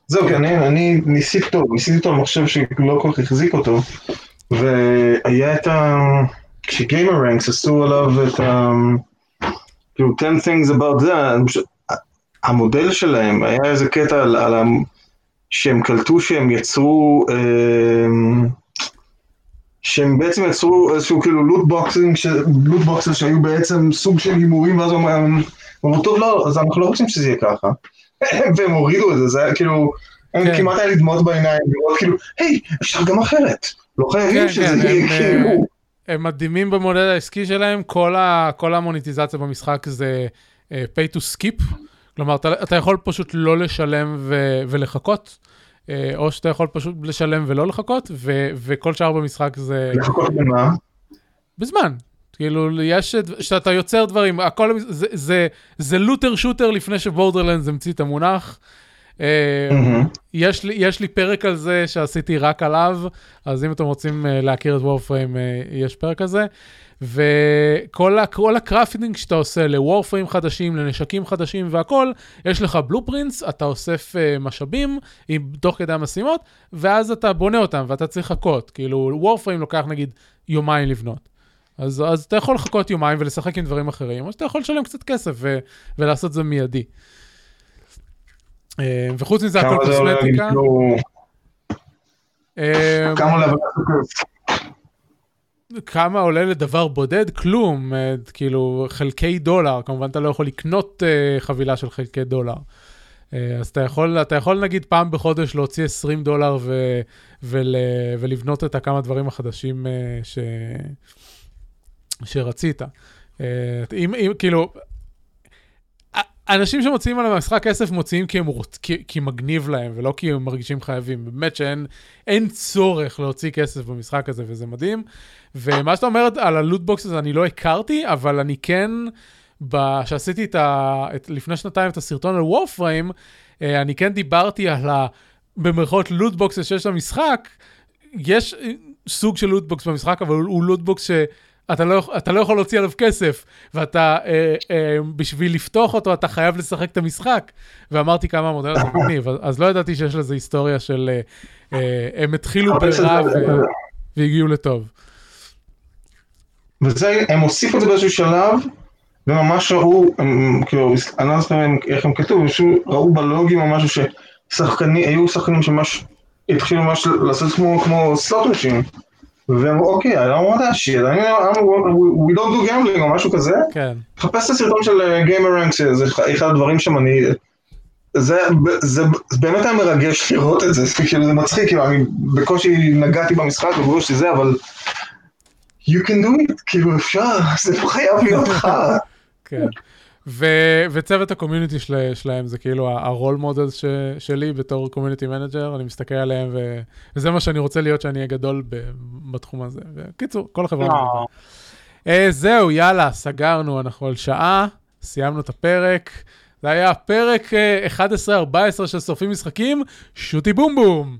זהו, כי אני, אני ניסיתי אותו, ניסיתי אותו במחשב שלא כל כך החזיק אותו, והיה את ה... כשגיימר רנקס עשו עליו את ה... כאילו 10 things about that, המודל שלהם, היה איזה קטע על, על ה... שהם קלטו שהם יצרו... אה, שהם בעצם יצרו איזשהו כאילו לוט בוקסים, לוט בוקסים שהיו בעצם סוג של הימורים, ואז הם אמרו, טוב, לא, אז אנחנו לא רוצים שזה יהיה ככה. והם הורידו את זה, זה היה כאילו, כן. כמעט היה לי דמעות בעיניים, לראות כאילו, היי, אפשר גם אחרת, לא חייבים כן, שזה כן, יהיה הם, כאילו. אה, הם מדהימים במודל העסקי שלהם, כל, ה, כל המוניטיזציה במשחק זה uh, pay to skip, כלומר, אתה, אתה יכול פשוט לא לשלם ו, ולחכות. אה, או שאתה יכול פשוט לשלם ולא לחכות, ו- וכל שאר במשחק זה... לחכות במה? בזמן. כאילו, יש, שאתה יוצר דברים, הכל, זה, זה, זה לוטר שוטר לפני שבורדרלנדס המציא את המונח. Mm-hmm. יש, לי, יש לי פרק על זה שעשיתי רק עליו, אז אם אתם רוצים אה, להכיר את וורפריים, יש פרק על זה. וכל ה crafting שאתה עושה ל Warframe ים חדשים, לנשקים חדשים והכל, יש לך blueprints, אתה אוסף uh, משאבים עם, תוך כדי המשימות, ואז אתה בונה אותם ואתה צריך לחכות. כאילו, Warframe לוקח נגיד יומיים לבנות. אז, אז אתה יכול לחכות יומיים ולשחק עם דברים אחרים, או שאתה יכול לשלם קצת כסף ו, ולעשות זה מיידי. Uh, וחוץ מזה הכל קוסמטיקה. כמה עולה כמה עולה לדבר בודד? כלום, אה, כאילו חלקי דולר, כמובן אתה לא יכול לקנות uh, חבילה של חלקי דולר. Uh, אז אתה יכול, אתה יכול נגיד פעם בחודש להוציא 20 דולר ו, ול, ולבנות את הכמה דברים החדשים ש, שרצית. אם, אם, כאילו, אנשים שמוציאים על המשחק כסף מוציאים כי, הם רוצ... כי, כי מגניב להם ולא כי הם מרגישים חייבים. באמת שאין צורך להוציא כסף במשחק הזה וזה מדהים. ומה שאתה אומר על ה loot box הזה אני לא הכרתי, אבל אני כן, כשעשיתי את ה... את... לפני שנתיים את הסרטון על Warframe, אה, אני כן דיברתי על ה... במרכאות loot box שיש למשחק. יש סוג של loot box במשחק, אבל הוא loot box ש... אתה לא, אתה לא יכול להוציא עליו כסף, ואתה, אה, אה, בשביל לפתוח אותו, אתה חייב לשחק את המשחק. ואמרתי כמה המודל הזה מגניב, אז, אז לא ידעתי שיש לזה היסטוריה של, אה, אה, הם התחילו ברע והגיעו לטוב. וזה, הם הוסיפו את זה באיזשהו שלב, וממש ראו, הם, כאילו, אני לא זוכר איך הם כתוב, ראו בלוגים או משהו ששחקנים, היו שחקנים שממש התחילו ממש לעשות כמו, כמו slot machine. והם אוקיי, I don't want that shit, I don't, we don't do gambling או משהו כזה. כן. תחפש את הסרטון של גיימרנקס, שזה אחד הדברים שם, אני... זה, זה, זה באמת היה מרגש לראות את זה, זה כאילו זה מצחיק, כאילו אני בקושי נגעתי במשחק ובראש זה, אבל you can do it, כאילו אפשר, זה לא חייב להיות חרא. כן. ו- וצוות ה community של- שלהם זה כאילו ה role model ש- שלי בתור community manager, אני מסתכל עליהם ו- וזה מה שאני רוצה להיות כשאני אהיה גדול ב- בתחום הזה. בקיצור, כל החברה מגניבה. אה, זהו, יאללה, סגרנו, אנחנו על שעה, סיימנו את הפרק. זה היה פרק אה, 11-14 של שורפים משחקים, שוטי בום בום.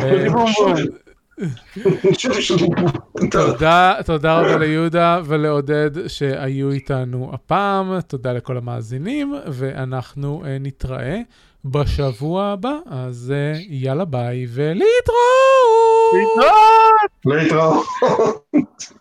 אה, תודה, תודה רבה ליהודה ולעודד שהיו איתנו הפעם, תודה לכל המאזינים, ואנחנו אה, נתראה בשבוע הבא, אז אה, יאללה ביי ולהתראות! להתראות! להתראות.